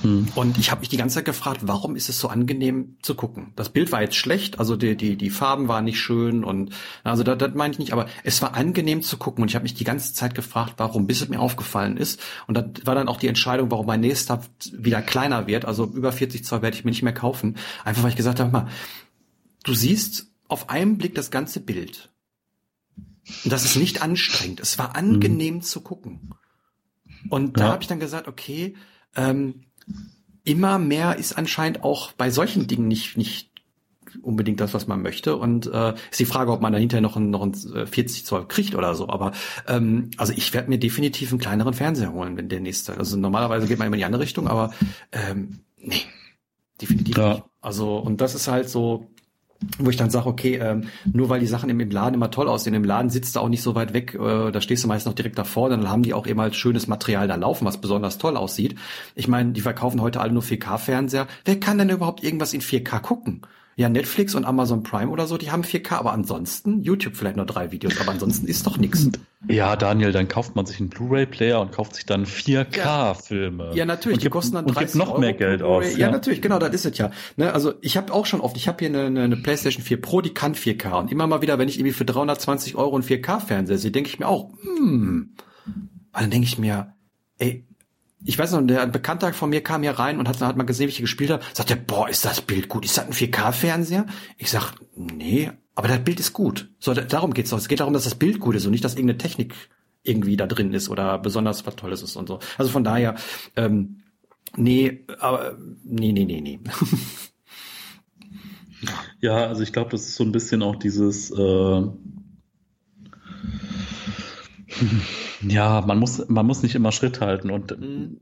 Hm. Und ich habe mich die ganze Zeit gefragt, warum ist es so angenehm zu gucken? Das Bild war jetzt schlecht, also die, die, die Farben waren nicht schön und also das, das meine ich nicht, aber es war angenehm zu gucken und ich habe mich die ganze Zeit gefragt, warum, bis es mir aufgefallen ist. Und das war dann auch die Entscheidung, warum mein nächster wieder kleiner wird. Also über 40 Zoll werde ich mir nicht mehr kaufen. Einfach weil ich gesagt habe, mal, du siehst auf einen Blick das ganze Bild. Und das ist nicht anstrengend. Es war angenehm hm. zu gucken. Und da ja. habe ich dann gesagt, okay, ähm, immer mehr ist anscheinend auch bei solchen Dingen nicht, nicht unbedingt das, was man möchte. Und äh, ist die Frage, ob man dahinter noch ein, noch ein 40 äh, Zoll kriegt oder so. Aber ähm, also ich werde mir definitiv einen kleineren Fernseher holen, wenn der nächste. Also normalerweise geht man immer in die andere Richtung, aber ähm, nee, definitiv ja. nicht. Also und das ist halt so wo ich dann sage, okay, ähm, nur weil die Sachen im, im, Laden immer toll aussehen, im Laden sitzt du auch nicht so weit weg, äh, da stehst du meist noch direkt davor, dann haben die auch eben halt schönes Material da laufen, was besonders toll aussieht. Ich meine, die verkaufen heute alle nur 4K-Fernseher. Wer kann denn überhaupt irgendwas in 4K gucken? Ja, Netflix und Amazon Prime oder so, die haben 4K, aber ansonsten, YouTube vielleicht nur drei Videos, aber ansonsten ist doch nichts. Ja, Daniel, dann kauft man sich einen Blu-ray-Player und kauft sich dann 4K-Filme. Ja, natürlich, die kosten dann 30 und gibt noch Euro mehr Geld aus. Ja, ja, natürlich, genau, das ist es ja. Ne, also ich habe auch schon oft, ich habe hier eine, eine, eine PlayStation 4 Pro, die kann 4K und immer mal wieder, wenn ich irgendwie für 320 Euro einen 4K-Fernseher sehe, denke ich mir auch, hm, weil dann denke ich mir, ey, ich weiß noch, der Bekannter von mir kam hier rein und hat, hat mal gesehen, wie ich gespielt habe. Sagt er, boah, ist das Bild gut? Ist das ein 4K-Fernseher? Ich sag, nee, aber das Bild ist gut. So, darum geht's doch. Es geht darum, dass das Bild gut ist und nicht, dass irgendeine Technik irgendwie da drin ist oder besonders was Tolles ist und so. Also von daher, ähm, nee, aber nee, nee, nee, nee. (laughs) ja, also ich glaube, das ist so ein bisschen auch dieses äh, (laughs) ja, man muss, man muss nicht immer Schritt halten und, mhm.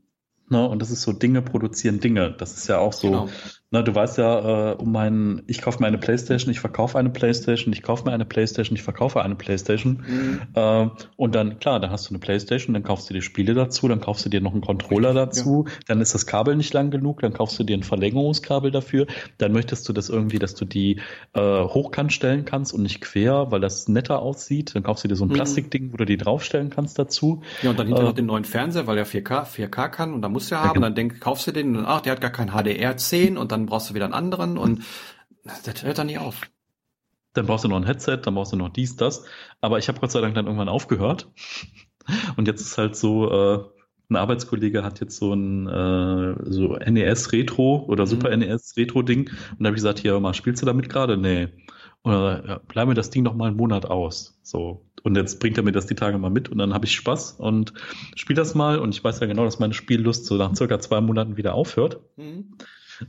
ne, und das ist so Dinge produzieren Dinge. Das ist ja auch so, genau. Na, du weißt ja, äh, um meinen, ich kaufe mir eine Playstation, ich verkaufe eine Playstation, ich kaufe mir eine Playstation, ich verkaufe eine Playstation. Mhm. Äh, und dann, klar, dann hast du eine Playstation, dann kaufst du dir Spiele dazu, dann kaufst du dir noch einen Controller dazu, ja. dann ist das Kabel nicht lang genug, dann kaufst du dir ein Verlängerungskabel dafür, dann möchtest du das irgendwie, dass du die äh, hochkant stellen kannst und nicht quer, weil das netter aussieht. Dann kaufst du dir so ein mhm. Plastikding, wo du die draufstellen kannst dazu. Ja, und dann hinterher äh, noch den neuen Fernseher, weil er 4K, 4K kann und da musst du ja haben. Ja, genau. Dann denk, kaufst du den und ach, der hat gar kein HDR 10 und dann brauchst du wieder einen anderen und das hört dann nie auf. Dann brauchst du noch ein Headset, dann brauchst du noch dies, das. Aber ich habe Gott sei Dank dann irgendwann aufgehört. (laughs) Und jetzt ist halt so, äh, ein Arbeitskollege hat jetzt so ein äh, so NES Retro oder mhm. Super NES Retro Ding und da habe ich gesagt, hier mal, spielst du damit gerade? Nee. Oder ja, bleib mir das Ding noch mal einen Monat aus. So. Und jetzt bringt er mir das die Tage mal mit und dann habe ich Spaß und spiele das mal und ich weiß ja genau, dass meine Spiellust so nach circa zwei Monaten wieder aufhört. Mhm.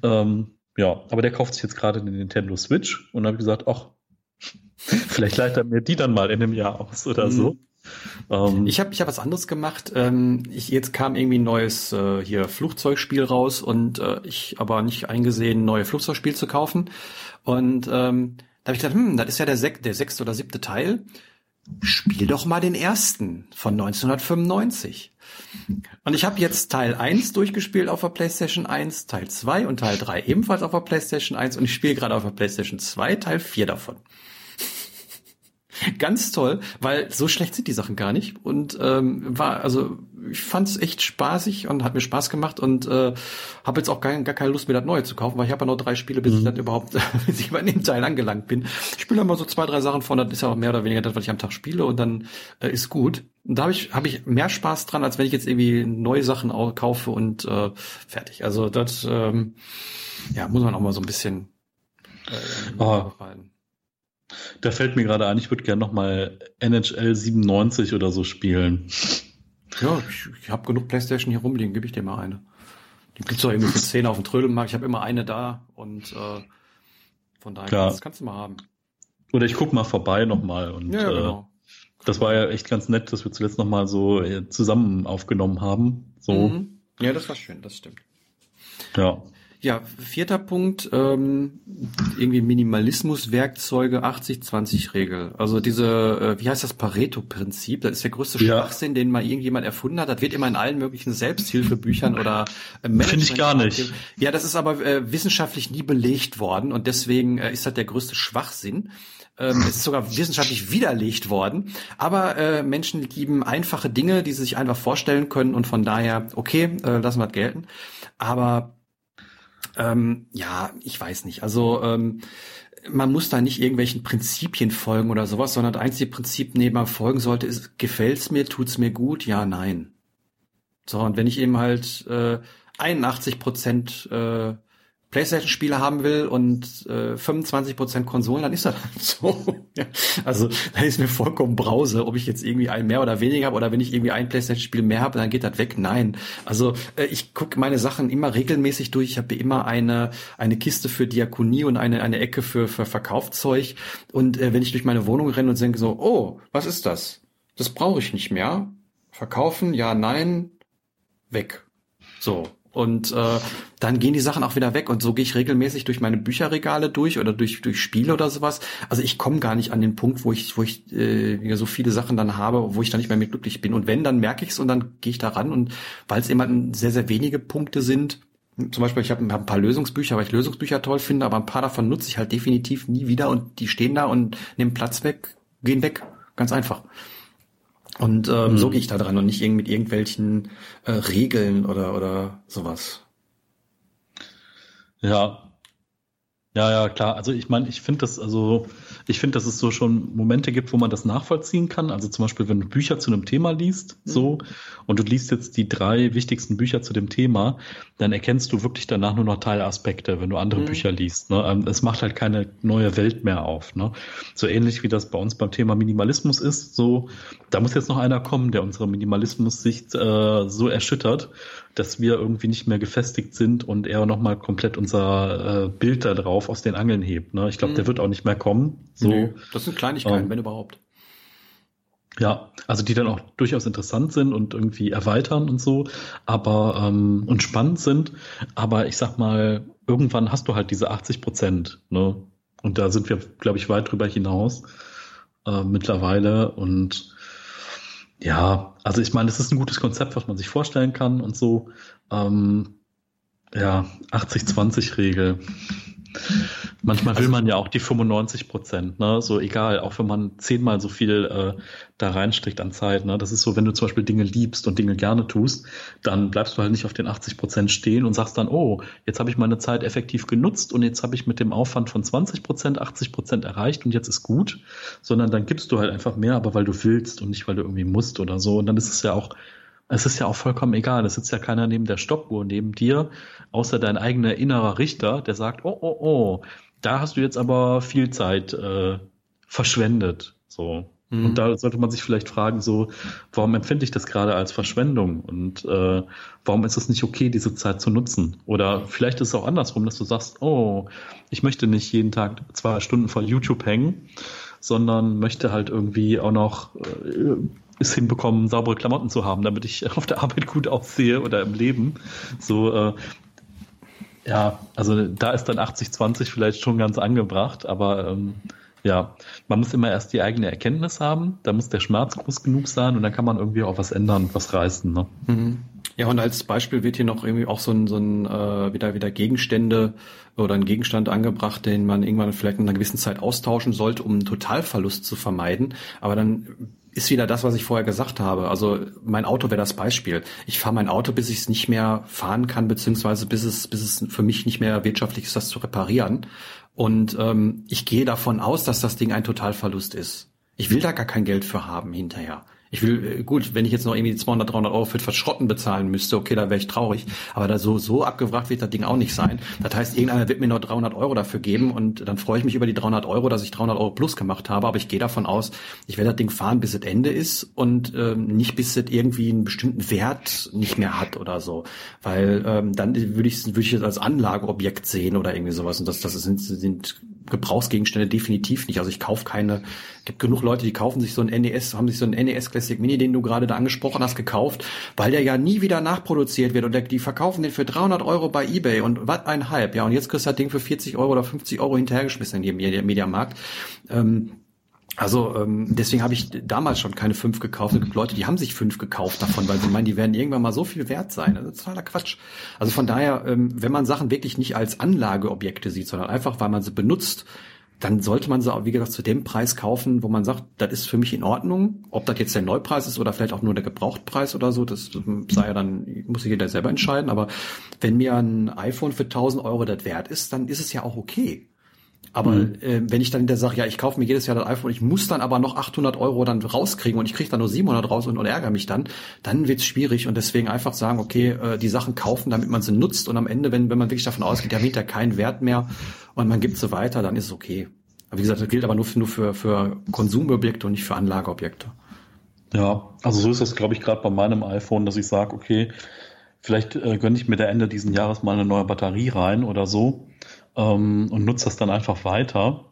Ähm, ja, aber der kauft sich jetzt gerade eine Nintendo Switch und habe ich gesagt, ach, (laughs) vielleicht leitet er mir die dann mal in einem Jahr aus oder so. Mhm. Ich habe ich hab was anderes gemacht. Ähm, ich, jetzt kam irgendwie ein neues äh, hier Flugzeugspiel raus und äh, ich aber nicht eingesehen, neue Flugzeugspiel zu kaufen. Und ähm, da habe ich gedacht, hm, das ist ja der, sech, der sechste oder siebte Teil. Spiel doch mal den ersten von 1995. Und ich habe jetzt Teil 1 durchgespielt auf der PlayStation 1, Teil 2 und Teil 3 ebenfalls auf der PlayStation 1 und ich spiele gerade auf der PlayStation 2 Teil 4 davon. Ganz toll, weil so schlecht sind die Sachen gar nicht. Und ähm, war, also ich fand es echt spaßig und hat mir Spaß gemacht und äh, habe jetzt auch gar, gar keine Lust, mir das Neue zu kaufen, weil ich habe ja noch drei Spiele, bis mhm. ich dann überhaupt, (laughs) bis ich bei dem Teil angelangt bin. Ich spiele immer so zwei, drei Sachen von, das ist ja auch mehr oder weniger das, was ich am Tag spiele und dann äh, ist gut. Und da habe ich, hab ich mehr Spaß dran, als wenn ich jetzt irgendwie neue Sachen auch kaufe und äh, fertig. Also das ähm, ja, muss man auch mal so ein bisschen äh, oh. Da fällt mir gerade ein, ich würde gerne nochmal NHL 97 oder so spielen. Ja, ich, ich habe genug Playstation hier rumliegen, gebe ich dir mal eine. Die gibt's doch irgendwie für (laughs) 10 auf dem Trödelmarkt. Ich habe immer eine da und äh, von daher Klar. das kannst du mal haben. Oder ich guck mal vorbei nochmal und ja, genau. äh, das war ja echt ganz nett, dass wir zuletzt nochmal so äh, zusammen aufgenommen haben. So. Mhm. Ja, das war schön, das stimmt. Ja. Ja, vierter Punkt, ähm, irgendwie Minimalismus-Werkzeuge 80-20-Regel. Also diese, äh, wie heißt das Pareto-Prinzip? Das ist der größte ja. Schwachsinn, den mal irgendjemand erfunden hat. Das wird immer in allen möglichen Selbsthilfebüchern oder äh, Finde ich gar nicht. Ja, das ist aber äh, wissenschaftlich nie belegt worden und deswegen äh, ist das der größte Schwachsinn. Ähm, es ist sogar wissenschaftlich widerlegt worden. Aber äh, Menschen lieben einfache Dinge, die sie sich einfach vorstellen können und von daher, okay, äh, lassen wir das gelten. Aber ähm, ja, ich weiß nicht. Also ähm, man muss da nicht irgendwelchen Prinzipien folgen oder sowas, sondern das einzige Prinzip, dem man folgen sollte, ist, gefällt's mir, tut's mir gut, ja, nein. So, und wenn ich eben halt äh, 81 Prozent äh, PlayStation-Spiele haben will und äh, 25% Konsolen, dann ist das halt so. (laughs) ja. Also da ist mir vollkommen Brause, ob ich jetzt irgendwie ein mehr oder weniger habe oder wenn ich irgendwie ein PlayStation-Spiel mehr habe, dann geht das weg. Nein. Also äh, ich gucke meine Sachen immer regelmäßig durch. Ich habe immer eine eine Kiste für Diakonie und eine eine Ecke für für Verkaufszeug. Und äh, wenn ich durch meine Wohnung renne und denke so, oh, was ist das? Das brauche ich nicht mehr. Verkaufen, ja, nein, weg. So. Und äh, dann gehen die Sachen auch wieder weg. Und so gehe ich regelmäßig durch meine Bücherregale durch oder durch, durch Spiele oder sowas. Also ich komme gar nicht an den Punkt, wo ich, wo ich äh, so viele Sachen dann habe, wo ich dann nicht mehr mit glücklich bin. Und wenn, dann merke ich es und dann gehe ich da ran. Und weil es immer sehr, sehr wenige Punkte sind, zum Beispiel, ich habe hab ein paar Lösungsbücher, weil ich Lösungsbücher toll finde, aber ein paar davon nutze ich halt definitiv nie wieder und die stehen da und nehmen Platz weg, gehen weg. Ganz einfach. Und ähm, mhm. so gehe ich da dran und nicht mit irgendwelchen äh, Regeln oder, oder sowas. Ja. Ja, ja, klar. Also ich meine, ich finde das, also ich finde, dass es so schon Momente gibt, wo man das nachvollziehen kann. Also zum Beispiel, wenn du Bücher zu einem Thema liest, mhm. so, und du liest jetzt die drei wichtigsten Bücher zu dem Thema, dann erkennst du wirklich danach nur noch Teilaspekte, wenn du andere mhm. Bücher liest. Ne? Ähm, es macht halt keine neue Welt mehr auf. Ne? So ähnlich wie das bei uns beim Thema Minimalismus ist. So, da muss jetzt noch einer kommen, der unsere Minimalismus-Sicht äh, so erschüttert, dass wir irgendwie nicht mehr gefestigt sind und er nochmal komplett unser äh, Bild da drauf aus den Angeln hebt. Ne? Ich glaube, mhm. der wird auch nicht mehr kommen. So, nee, das sind Kleinigkeiten, ähm, wenn überhaupt. Ja, also die dann auch durchaus interessant sind und irgendwie erweitern und so, aber ähm, und spannend sind. Aber ich sag mal, irgendwann hast du halt diese 80 Prozent, ne? Und da sind wir, glaube ich, weit drüber hinaus äh, mittlerweile. Und ja, also ich meine, es ist ein gutes Konzept, was man sich vorstellen kann und so. Ähm, ja, 80-20-Regel. Manchmal will also man ja auch die 95 Prozent, ne? So egal, auch wenn man zehnmal so viel äh, da reinsteckt an Zeit, ne? Das ist so, wenn du zum Beispiel Dinge liebst und Dinge gerne tust, dann bleibst du halt nicht auf den 80 Prozent stehen und sagst dann, oh, jetzt habe ich meine Zeit effektiv genutzt und jetzt habe ich mit dem Aufwand von 20 Prozent 80 Prozent erreicht und jetzt ist gut, sondern dann gibst du halt einfach mehr, aber weil du willst und nicht, weil du irgendwie musst oder so. Und dann ist es ja auch es ist ja auch vollkommen egal. Es sitzt ja keiner neben der Stoppuhr neben dir, außer dein eigener innerer Richter, der sagt, oh, oh, oh, da hast du jetzt aber viel Zeit äh, verschwendet. So. Mhm. Und da sollte man sich vielleicht fragen, so, warum empfinde ich das gerade als Verschwendung? Und äh, warum ist es nicht okay, diese Zeit zu nutzen? Oder vielleicht ist es auch andersrum, dass du sagst, oh, ich möchte nicht jeden Tag zwei Stunden vor YouTube hängen, sondern möchte halt irgendwie auch noch äh, es hinbekommen, saubere Klamotten zu haben, damit ich (laughs) auf der Arbeit gut aussehe oder im Leben. So, äh, ja, also da ist dann 80-20 vielleicht schon ganz angebracht, aber ähm, ja, man muss immer erst die eigene Erkenntnis haben, da muss der Schmerz groß genug sein und dann kann man irgendwie auch was ändern, was reißen. Ne? Mhm. Ja, und als Beispiel wird hier noch irgendwie auch so ein, so ein äh, wieder, wieder Gegenstände oder ein Gegenstand angebracht, den man irgendwann vielleicht in einer gewissen Zeit austauschen sollte, um einen Totalverlust zu vermeiden. Aber dann ist wieder das, was ich vorher gesagt habe. Also mein Auto wäre das Beispiel. Ich fahre mein Auto, bis ich es nicht mehr fahren kann, beziehungsweise bis es, bis es für mich nicht mehr wirtschaftlich ist, das zu reparieren. Und ähm, ich gehe davon aus, dass das Ding ein Totalverlust ist. Ich will da gar kein Geld für haben hinterher. Ich will, äh, gut, wenn ich jetzt noch irgendwie 200, 300 Euro für Verschrotten bezahlen müsste, okay, da wäre ich traurig. Aber da so, so abgewrackt wird das Ding auch nicht sein. Das heißt, irgendeiner wird mir noch 300 Euro dafür geben und dann freue ich mich über die 300 Euro, dass ich 300 Euro plus gemacht habe. Aber ich gehe davon aus, ich werde das Ding fahren, bis es Ende ist und ähm, nicht bis es irgendwie einen bestimmten Wert nicht mehr hat oder so. Weil ähm, dann würde ich würde ich es als Anlageobjekt sehen oder irgendwie sowas. Und das, das sind, sind Gebrauchsgegenstände definitiv nicht. Also ich kaufe keine, gibt genug Leute, die kaufen sich so ein NES, haben sich so ein NES Classic Mini, den du gerade da angesprochen hast, gekauft, weil der ja nie wieder nachproduziert wird und der, die verkaufen den für 300 Euro bei Ebay und was ein Hype, ja, und jetzt kriegst du das Ding für 40 Euro oder 50 Euro hinterhergeschmissen in jedem Mediamarkt. Ähm, also ähm, deswegen habe ich damals schon keine fünf gekauft. Es gibt Leute, die haben sich fünf gekauft davon, weil sie meinen, die werden irgendwann mal so viel wert sein. Das ist totaler Quatsch. Also von daher, ähm, wenn man Sachen wirklich nicht als Anlageobjekte sieht, sondern einfach, weil man sie benutzt, dann sollte man sie auch, wie gesagt, zu dem Preis kaufen, wo man sagt, das ist für mich in Ordnung. Ob das jetzt der Neupreis ist oder vielleicht auch nur der Gebrauchtpreis oder so, das sei ja dann, muss sich jeder selber entscheiden. Aber wenn mir ein iPhone für 1000 Euro das wert ist, dann ist es ja auch okay. Aber mhm. äh, wenn ich dann in der Sache, ja, ich kaufe mir jedes Jahr das iPhone, ich muss dann aber noch 800 Euro dann rauskriegen und ich kriege dann nur 700 raus und, und ärgere mich dann, dann wird's schwierig und deswegen einfach sagen, okay, äh, die Sachen kaufen, damit man sie nutzt und am Ende, wenn, wenn man wirklich davon ausgeht, der hat ja keinen Wert mehr und man gibt sie weiter, dann ist es okay. Aber wie gesagt, das gilt aber nur für, nur für, für Konsumobjekte und nicht für Anlageobjekte. Ja, also so ist das, glaube ich, gerade bei meinem iPhone, dass ich sage, okay, vielleicht äh, gönne ich mir der Ende diesen Jahres mal eine neue Batterie rein oder so ähm, und nutze das dann einfach weiter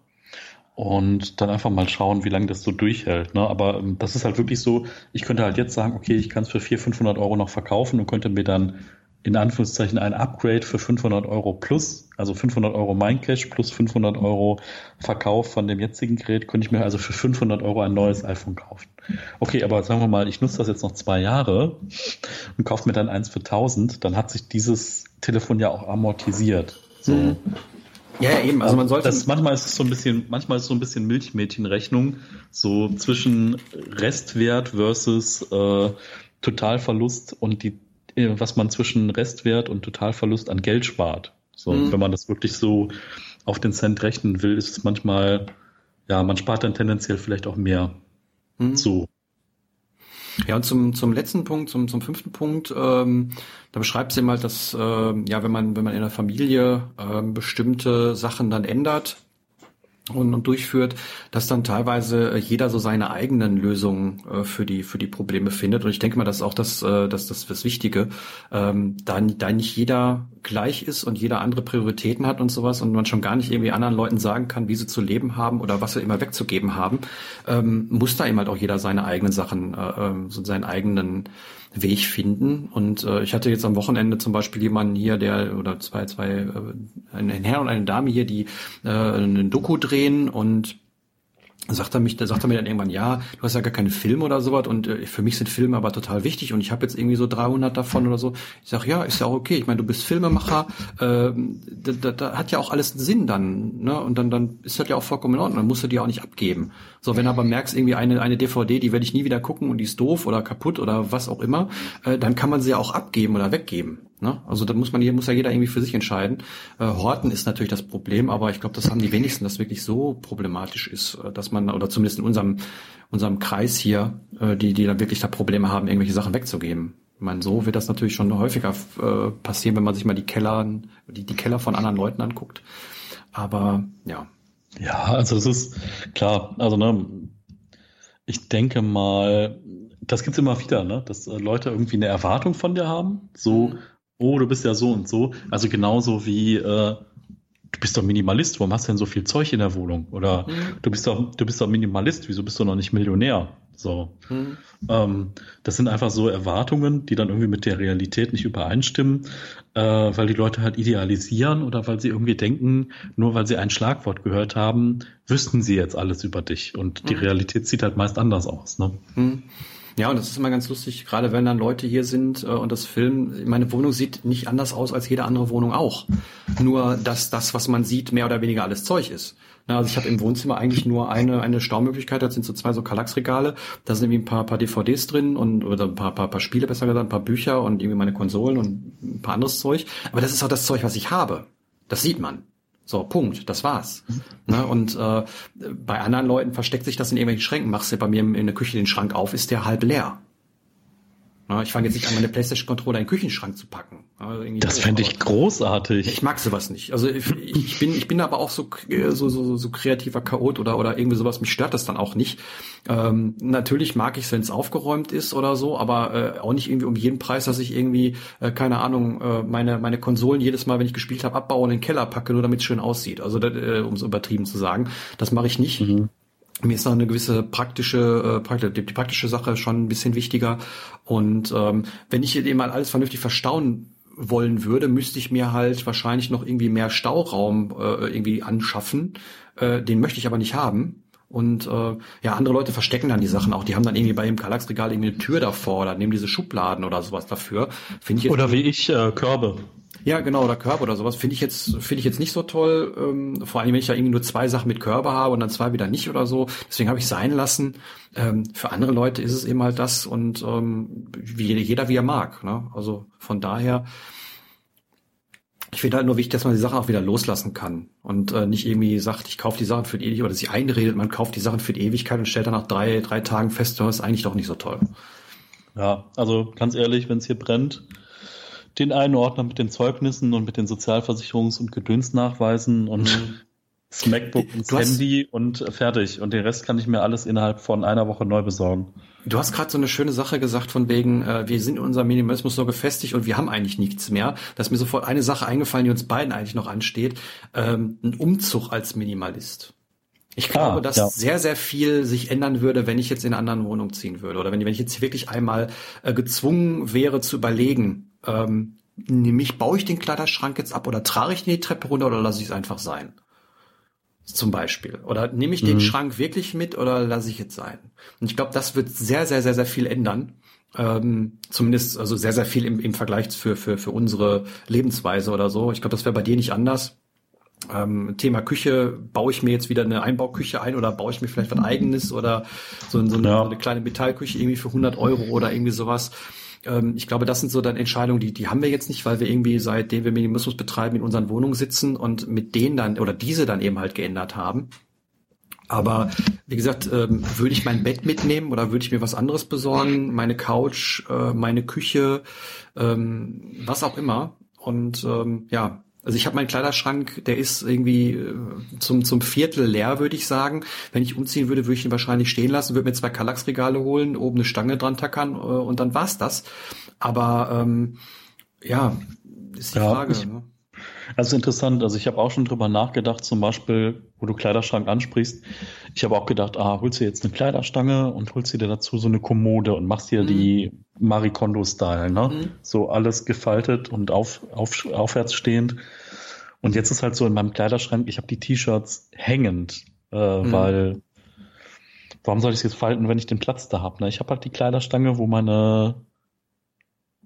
und dann einfach mal schauen, wie lange das so durchhält. Ne? Aber ähm, das ist halt wirklich so, ich könnte halt jetzt sagen, okay, ich kann es für 400, 500 Euro noch verkaufen und könnte mir dann in Anführungszeichen ein Upgrade für 500 Euro plus, also 500 Euro Mindcash plus 500 Euro Verkauf von dem jetzigen Gerät, könnte ich mir also für 500 Euro ein neues iPhone kaufen. Okay, aber sagen wir mal, ich nutze das jetzt noch zwei Jahre und kaufe mir dann eins für 1000, dann hat sich dieses Telefon ja auch amortisiert. So. Mhm. Ja, eben. Also man sollte. Das, manchmal ist es so ein bisschen, manchmal ist es so ein bisschen Milchmädchenrechnung, so zwischen Restwert versus äh, Totalverlust und die, äh, was man zwischen Restwert und Totalverlust an Geld spart. So, mhm. wenn man das wirklich so auf den Cent rechnen will, ist es manchmal, ja, man spart dann tendenziell vielleicht auch mehr. Mhm. So. Ja, und zum, zum letzten Punkt, zum, zum fünften Punkt, ähm, da beschreibt sie mal, dass äh, ja, wenn man, wenn man in der Familie äh, bestimmte Sachen dann ändert, und, und durchführt, dass dann teilweise äh, jeder so seine eigenen Lösungen äh, für die für die Probleme findet. Und ich denke mal, das ist auch das, äh, das, das, das Wichtige, ähm, da, da nicht jeder gleich ist und jeder andere Prioritäten hat und sowas und man schon gar nicht irgendwie anderen Leuten sagen kann, wie sie zu leben haben oder was sie immer wegzugeben haben, ähm, muss da eben halt auch jeder seine eigenen Sachen, äh, ähm, so seinen eigenen Weg finden. Und äh, ich hatte jetzt am Wochenende zum Beispiel jemanden hier, der oder zwei, zwei, äh, ein Herr und eine Dame hier, die äh, einen Doku drehen und sagt er mich, da sagt er mir dann irgendwann, ja, du hast ja gar keine Filme oder sowas und äh, für mich sind Filme aber total wichtig und ich habe jetzt irgendwie so 300 davon oder so. Ich sag, ja, ist ja auch okay. Ich meine, du bist Filmemacher, äh, da, da, da hat ja auch alles einen Sinn dann, ne? Und dann dann ist das ja auch vollkommen in Ordnung. Dann musst du die auch nicht abgeben. So, wenn du aber merkst, irgendwie eine eine DVD, die werde ich nie wieder gucken und die ist doof oder kaputt oder was auch immer, äh, dann kann man sie ja auch abgeben oder weggeben. Ne? Also da muss man hier muss ja jeder irgendwie für sich entscheiden. Äh, Horten ist natürlich das Problem, aber ich glaube, das haben die wenigsten, dass wirklich so problematisch ist, äh, dass man oder zumindest in unserem unserem Kreis hier, äh, die die dann wirklich da Probleme haben, irgendwelche Sachen wegzugeben. Ich meine, so wird das natürlich schon häufiger äh, passieren, wenn man sich mal die Keller die, die Keller von anderen Leuten anguckt. Aber ja. Ja, also das ist klar. Also ne, ich denke mal, das gibt's immer wieder, ne? dass äh, Leute irgendwie eine Erwartung von dir haben. So, mhm oh, du bist ja so und so. Also genauso wie, äh, du bist doch Minimalist, warum hast du denn so viel Zeug in der Wohnung? Oder mhm. du bist doch, du bist doch Minimalist, wieso bist du noch nicht Millionär? So. Mhm. Ähm, das sind einfach so Erwartungen, die dann irgendwie mit der Realität nicht übereinstimmen, äh, weil die Leute halt idealisieren oder weil sie irgendwie denken, nur weil sie ein Schlagwort gehört haben, wüssten sie jetzt alles über dich. Und die mhm. Realität sieht halt meist anders aus. Ne? Ja, und das ist immer ganz lustig, gerade wenn dann Leute hier sind äh, und das Film, meine Wohnung sieht nicht anders aus als jede andere Wohnung auch. Nur, dass das, was man sieht, mehr oder weniger alles Zeug ist. Na, also ich habe im Wohnzimmer eigentlich nur eine, eine Staumöglichkeit, das sind so zwei so Kallaxregale, da sind irgendwie ein paar, paar DVDs drin und oder ein paar, paar, paar Spiele, besser gesagt, ein paar Bücher und irgendwie meine Konsolen und ein paar anderes Zeug. Aber das ist auch das Zeug, was ich habe. Das sieht man. So, Punkt, das war's. Ne? Und äh, bei anderen Leuten versteckt sich das in irgendwelchen Schränken. Machst du bei mir in der Küche den Schrank auf, ist der halb leer. Ich fange jetzt nicht an, meine PlayStation-Controller in den Küchenschrank zu packen. Also das fände ich großartig. Ich mag sowas nicht. Also ich, ich bin ich bin aber auch so so so, so kreativer Chaot oder oder irgendwie sowas. Mich stört das dann auch nicht. Ähm, natürlich mag ich es, wenn es aufgeräumt ist oder so, aber äh, auch nicht irgendwie um jeden Preis, dass ich irgendwie äh, keine Ahnung äh, meine meine Konsolen jedes Mal, wenn ich gespielt habe, abbaue und in den Keller packe, nur damit es schön aussieht. Also äh, um es übertrieben zu sagen, das mache ich nicht. Mhm mir ist noch eine gewisse praktische, äh, die, praktische Sache schon ein bisschen wichtiger. Und ähm, wenn ich eben mal alles vernünftig verstauen wollen würde, müsste ich mir halt wahrscheinlich noch irgendwie mehr Stauraum äh, irgendwie anschaffen. Äh, den möchte ich aber nicht haben. Und äh, ja, andere Leute verstecken dann die Sachen auch. Die haben dann irgendwie bei dem Kallax-Regal irgendwie eine Tür davor oder nehmen diese Schubladen oder sowas dafür. Finde ich jetzt oder wie ich äh, Körbe. Ja, genau, oder Körbe oder sowas. Finde ich jetzt, finde ich jetzt nicht so toll. Ähm, vor allem, wenn ich da irgendwie nur zwei Sachen mit Körbe habe und dann zwei wieder nicht oder so. Deswegen habe ich sein lassen. Ähm, für andere Leute ist es eben halt das und ähm, wie jeder wie er mag. Ne? Also von daher, ich finde halt nur wichtig, dass man die Sachen auch wieder loslassen kann und äh, nicht irgendwie sagt, ich kaufe die Sachen für die Ewigkeit oder sich einredet, man kauft die Sachen für die Ewigkeit und stellt dann nach drei, drei Tagen fest, das ist eigentlich doch nicht so toll. Ja, also ganz ehrlich, wenn es hier brennt, den einen Ordner mit den Zeugnissen und mit den Sozialversicherungs- und Gedönsnachweisen und mhm. das MacBook und das Handy und fertig. Und den Rest kann ich mir alles innerhalb von einer Woche neu besorgen. Du hast gerade so eine schöne Sache gesagt von wegen, äh, wir sind in unserem Minimalismus so gefestigt und wir haben eigentlich nichts mehr. Da ist mir sofort eine Sache eingefallen, die uns beiden eigentlich noch ansteht. Ähm, ein Umzug als Minimalist. Ich glaube, ah, dass ja. sehr, sehr viel sich ändern würde, wenn ich jetzt in eine andere Wohnung ziehen würde. Oder wenn, wenn ich jetzt wirklich einmal äh, gezwungen wäre zu überlegen, ähm, nämlich baue ich den Kleiderschrank jetzt ab oder trage ich die Treppe runter oder lasse ich es einfach sein? Zum Beispiel. Oder nehme ich mhm. den Schrank wirklich mit oder lasse ich es sein? Und ich glaube, das wird sehr, sehr, sehr, sehr viel ändern. Ähm, zumindest, also sehr, sehr viel im, im Vergleich für, für, für unsere Lebensweise oder so. Ich glaube, das wäre bei dir nicht anders. Ähm, Thema Küche, baue ich mir jetzt wieder eine Einbauküche ein oder baue ich mir vielleicht was eigenes oder so, so, eine, ja. so eine kleine Metallküche irgendwie für 100 Euro oder irgendwie sowas ähm, ich glaube, das sind so dann Entscheidungen, die, die haben wir jetzt nicht, weil wir irgendwie seitdem wir Minimalismus betreiben in unseren Wohnungen sitzen und mit denen dann oder diese dann eben halt geändert haben. Aber wie gesagt, ähm, würde ich mein Bett mitnehmen oder würde ich mir was anderes besorgen, meine Couch, äh, meine Küche, ähm, was auch immer. Und ähm, ja, also ich habe meinen Kleiderschrank, der ist irgendwie äh, zum, zum Viertel leer, würde ich sagen. Wenn ich umziehen würde, würde ich ihn wahrscheinlich stehen lassen, würde mir zwei Kallax-Regale holen, oben eine Stange dran tackern äh, und dann war's das. Aber ähm, ja, ist die ja, Frage. Ich, ne? Also interessant, also ich habe auch schon drüber nachgedacht, zum Beispiel, wo du Kleiderschrank ansprichst. Ich habe auch gedacht, ah, holst du jetzt eine Kleiderstange und holst dir dazu so eine Kommode und machst dir mhm. die Marie Kondo-Style, ne? Mhm. So alles gefaltet und auf, auf, aufwärts stehend. Und jetzt ist halt so in meinem Kleiderschrank, ich habe die T-Shirts hängend, äh, mhm. weil warum soll ich es jetzt falten, wenn ich den Platz da habe? Ne? Ich habe halt die Kleiderstange, wo meine,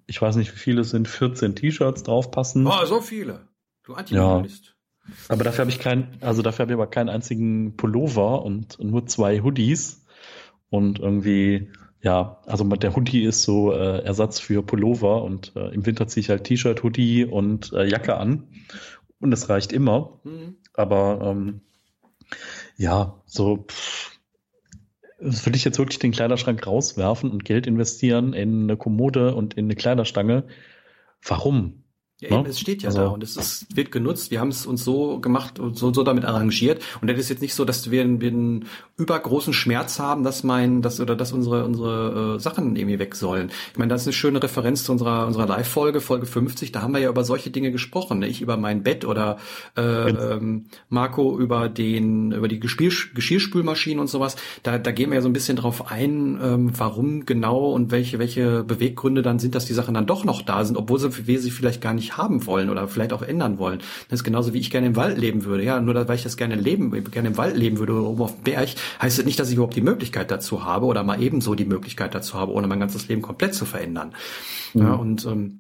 ich weiß nicht, wie viele es sind, 14 T-Shirts draufpassen. Oh, so viele. Du Antimaterialist. Ja. Aber dafür habe ich keinen, also dafür habe ich aber keinen einzigen Pullover und nur zwei Hoodies. Und irgendwie, ja, also der Hoodie ist so äh, Ersatz für Pullover und äh, im Winter ziehe ich halt T-Shirt, Hoodie und äh, Jacke an. Und es reicht immer. Mhm. Aber ähm, ja, so pff, würde ich jetzt wirklich den Kleiderschrank rauswerfen und Geld investieren in eine Kommode und in eine Kleiderstange. Warum? Ja, eben, es steht ja also, da und es ist, wird genutzt. Wir haben es uns so gemacht und so, so damit arrangiert. Und das ist jetzt nicht so, dass wir, wir einen übergroßen Schmerz haben, dass mein, dass oder dass unsere unsere äh, Sachen irgendwie weg sollen. Ich meine, das ist eine schöne Referenz zu unserer unserer Live-Folge, Folge 50. Da haben wir ja über solche Dinge gesprochen. Ne? Ich über mein Bett oder äh, ähm, Marco über den über die Geschirr, Geschirrspülmaschinen und sowas. Da da gehen wir ja so ein bisschen drauf ein, ähm, warum genau und welche welche Beweggründe dann sind, dass die Sachen dann doch noch da sind, obwohl sie, wir sie vielleicht gar nicht nicht haben wollen oder vielleicht auch ändern wollen. Das ist genauso wie ich gerne im Wald leben würde. Ja, nur weil ich das gerne leben, gerne im Wald leben würde oder oben auf dem Berg, heißt das nicht, dass ich überhaupt die Möglichkeit dazu habe oder mal ebenso die Möglichkeit dazu habe, ohne mein ganzes Leben komplett zu verändern. Mhm. Ja, und ähm,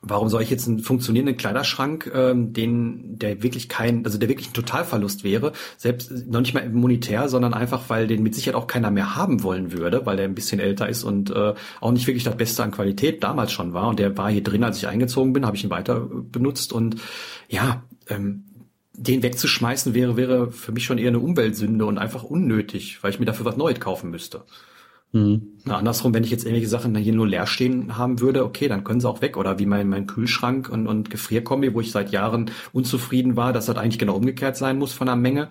Warum soll ich jetzt einen funktionierenden Kleiderschrank, ähm, den der wirklich kein, also der wirklich ein Totalverlust wäre, selbst noch nicht mal monetär, sondern einfach, weil den mit Sicherheit auch keiner mehr haben wollen würde, weil der ein bisschen älter ist und äh, auch nicht wirklich das Beste an Qualität damals schon war. Und der war hier drin, als ich eingezogen bin, habe ich ihn weiter benutzt und ja, ähm, den wegzuschmeißen wäre wäre für mich schon eher eine Umweltsünde und einfach unnötig, weil ich mir dafür was Neues kaufen müsste. Mhm. Na, andersrum, wenn ich jetzt irgendwelche Sachen hier nur leer stehen haben würde, okay, dann können sie auch weg. Oder wie mein, mein Kühlschrank und, und Gefrierkombi, wo ich seit Jahren unzufrieden war, dass das eigentlich genau umgekehrt sein muss von der Menge.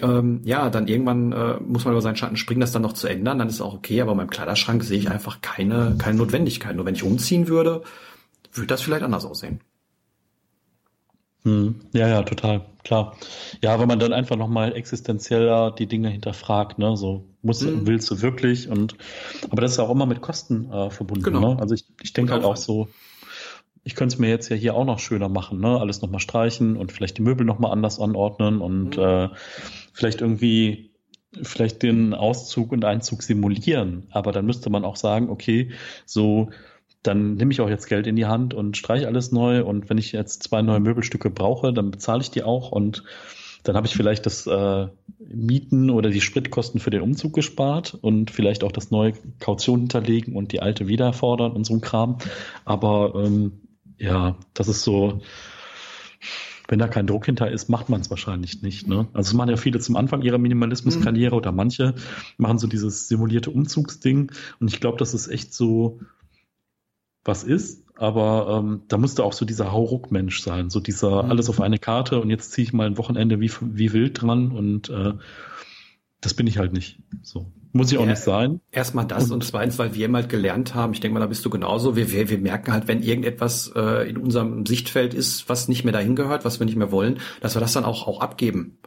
Ähm, ja, dann irgendwann äh, muss man über seinen Schatten springen, das dann noch zu ändern, dann ist auch okay. Aber beim Kleiderschrank sehe ich einfach keine, keine Notwendigkeit. Nur wenn ich umziehen würde, würde das vielleicht anders aussehen. Hm. Ja, ja, total, klar. Ja, wenn man dann einfach nochmal existenzieller die Dinge hinterfragt, ne, so muss, hm. willst du wirklich und, aber das ist auch immer mit Kosten äh, verbunden, genau. ne? Also ich, ich denke halt auch so, ich könnte es mir jetzt ja hier auch noch schöner machen, ne, alles nochmal streichen und vielleicht die Möbel nochmal anders anordnen und hm. äh, vielleicht irgendwie vielleicht den Auszug und Einzug simulieren, aber dann müsste man auch sagen, okay, so dann nehme ich auch jetzt Geld in die Hand und streiche alles neu. Und wenn ich jetzt zwei neue Möbelstücke brauche, dann bezahle ich die auch und dann habe ich vielleicht das äh, Mieten oder die Spritkosten für den Umzug gespart und vielleicht auch das neue Kaution hinterlegen und die alte wiederfordern und so ein Kram. Aber ähm, ja, das ist so, wenn da kein Druck hinter ist, macht man es wahrscheinlich nicht. Ne? Also es machen ja viele zum Anfang ihrer Minimalismuskarriere mhm. oder manche machen so dieses simulierte Umzugsding. Und ich glaube, das ist echt so was ist, aber ähm, da musste auch so dieser Hauruck-Mensch sein, so dieser mhm. alles auf eine Karte und jetzt ziehe ich mal ein Wochenende wie, wie wild dran und äh, das bin ich halt nicht. So. Muss ich auch ja, nicht sein. Erstmal das und, und zweitens, weil wir mal gelernt haben, ich denke mal, da bist du genauso, wir, wir, wir merken halt, wenn irgendetwas äh, in unserem Sichtfeld ist, was nicht mehr dahin gehört, was wir nicht mehr wollen, dass wir das dann auch, auch abgeben.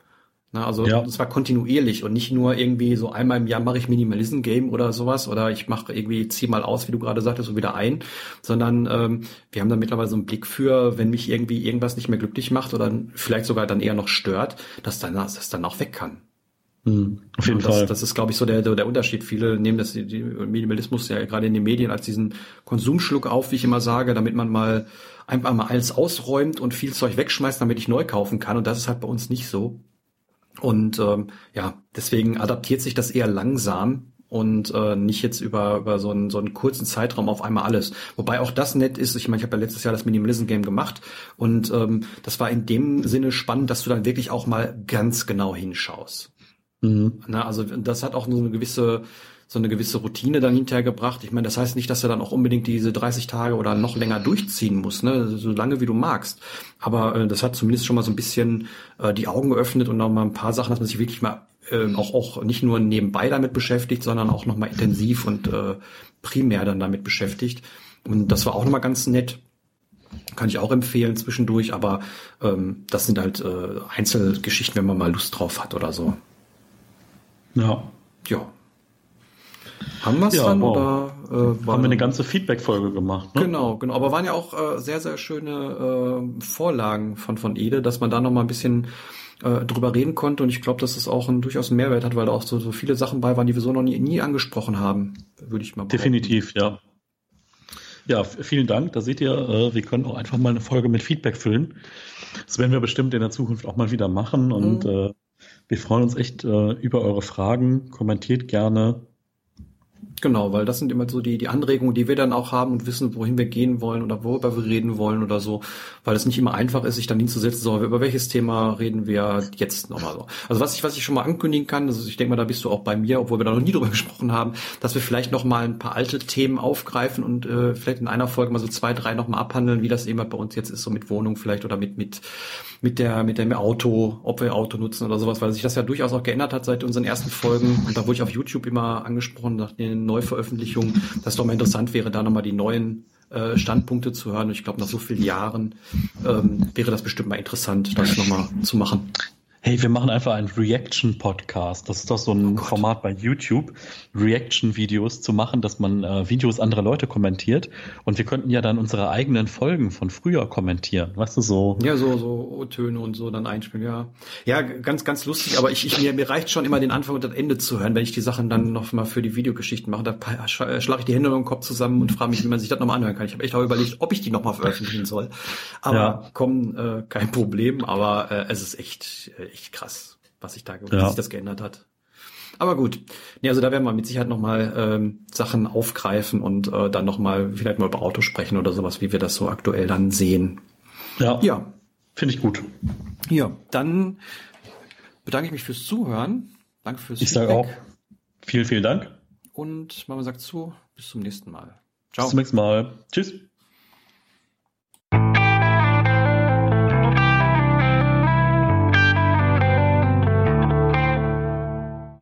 Na, also ja. das war kontinuierlich und nicht nur irgendwie so einmal im Jahr mache ich Minimalism-Game oder sowas oder ich mache irgendwie, zieh mal aus, wie du gerade sagtest, so wieder ein, sondern ähm, wir haben da mittlerweile so einen Blick für, wenn mich irgendwie irgendwas nicht mehr glücklich macht oder vielleicht sogar dann eher noch stört, dass dann das dann auch weg kann. Mhm, auf jeden das, Fall. Das ist, glaube ich, so der, der Unterschied. Viele nehmen das die Minimalismus ja gerade in den Medien als diesen Konsumschluck auf, wie ich immer sage, damit man mal einfach mal alles ausräumt und viel Zeug wegschmeißt, damit ich neu kaufen kann. Und das ist halt bei uns nicht so. Und ähm, ja, deswegen adaptiert sich das eher langsam und äh, nicht jetzt über, über so, einen, so einen kurzen Zeitraum auf einmal alles. Wobei auch das nett ist, ich meine, ich habe ja letztes Jahr das Minimalism Game gemacht und ähm, das war in dem Sinne spannend, dass du dann wirklich auch mal ganz genau hinschaust. Mhm. Na, also das hat auch so eine gewisse so eine gewisse Routine dann hinterher gebracht. Ich meine, das heißt nicht, dass er dann auch unbedingt diese 30 Tage oder noch länger durchziehen muss, ne? so lange wie du magst. Aber äh, das hat zumindest schon mal so ein bisschen äh, die Augen geöffnet und noch mal ein paar Sachen, dass man sich wirklich mal äh, auch, auch nicht nur nebenbei damit beschäftigt, sondern auch noch mal intensiv und äh, primär dann damit beschäftigt. Und das war auch noch mal ganz nett. Kann ich auch empfehlen zwischendurch, aber ähm, das sind halt äh, Einzelgeschichten, wenn man mal Lust drauf hat oder so. Ja. Ja. Haben wir es ja, dann wow. oder äh, haben wir eine ganze Feedback-Folge gemacht? Ne? Genau, genau. Aber waren ja auch äh, sehr, sehr schöne äh, Vorlagen von von Ede, dass man da noch mal ein bisschen äh, drüber reden konnte. Und ich glaube, dass es auch ein, durchaus einen Mehrwert hat, weil da auch so, so viele Sachen bei waren, die wir so noch nie, nie angesprochen haben, würde ich mal behaupten. Definitiv, ja. Ja, vielen Dank. Da seht ihr, äh, wir können auch einfach mal eine Folge mit Feedback füllen. Das werden wir bestimmt in der Zukunft auch mal wieder machen. Und mhm. äh, wir freuen uns echt äh, über eure Fragen. Kommentiert gerne, Genau, weil das sind immer so die, die Anregungen, die wir dann auch haben und wissen, wohin wir gehen wollen oder worüber wir reden wollen oder so, weil es nicht immer einfach ist, sich dann hinzusetzen, so, über welches Thema reden wir jetzt nochmal so. Also was ich, was ich schon mal ankündigen kann, also ich denke mal, da bist du auch bei mir, obwohl wir da noch nie drüber (laughs) gesprochen haben, dass wir vielleicht nochmal ein paar alte Themen aufgreifen und äh, vielleicht in einer Folge mal so zwei, drei nochmal abhandeln, wie das eben bei uns jetzt ist, so mit Wohnung vielleicht oder mit, mit, mit der, mit dem Auto, ob wir Auto nutzen oder sowas, weil sich das ja durchaus auch geändert hat seit unseren ersten Folgen und da wurde ich auf YouTube immer angesprochen nach den Neuveröffentlichung, dass doch mal interessant wäre, da nochmal die neuen äh, Standpunkte zu hören. Und ich glaube, nach so vielen Jahren ähm, wäre das bestimmt mal interessant, das nochmal zu machen. Hey, wir machen einfach einen Reaction-Podcast. Das ist doch so ein oh Format bei YouTube, Reaction-Videos zu machen, dass man äh, Videos anderer Leute kommentiert. Und wir könnten ja dann unsere eigenen Folgen von früher kommentieren. Weißt du, so. Ja, so, so Töne und so dann einspielen, ja. Ja, ganz, ganz lustig, aber ich, ich mir, mir reicht schon immer den Anfang und das Ende zu hören, wenn ich die Sachen dann noch mal für die Videogeschichten mache. Da schlage ich die Hände über den Kopf zusammen und frage mich, wie man sich das nochmal anhören kann. Ich habe echt auch überlegt, ob ich die nochmal veröffentlichen soll. Aber ja. komm, äh, kein Problem, aber äh, es ist echt, äh, echt krass, was sich da, ja. wie sich das geändert hat. Aber gut. Nee, also da werden wir mit Sicherheit nochmal ähm, Sachen aufgreifen und äh, dann nochmal vielleicht mal über Auto sprechen oder sowas, wie wir das so aktuell dann sehen. Ja. Ja. Finde ich gut. Ja, dann bedanke ich mich fürs Zuhören. Danke fürs Ich sage auch vielen, vielen Dank. und Mama sagt zu, bis zum nächsten Mal. Ciao. Bis zum nächsten Mal. Tschüss.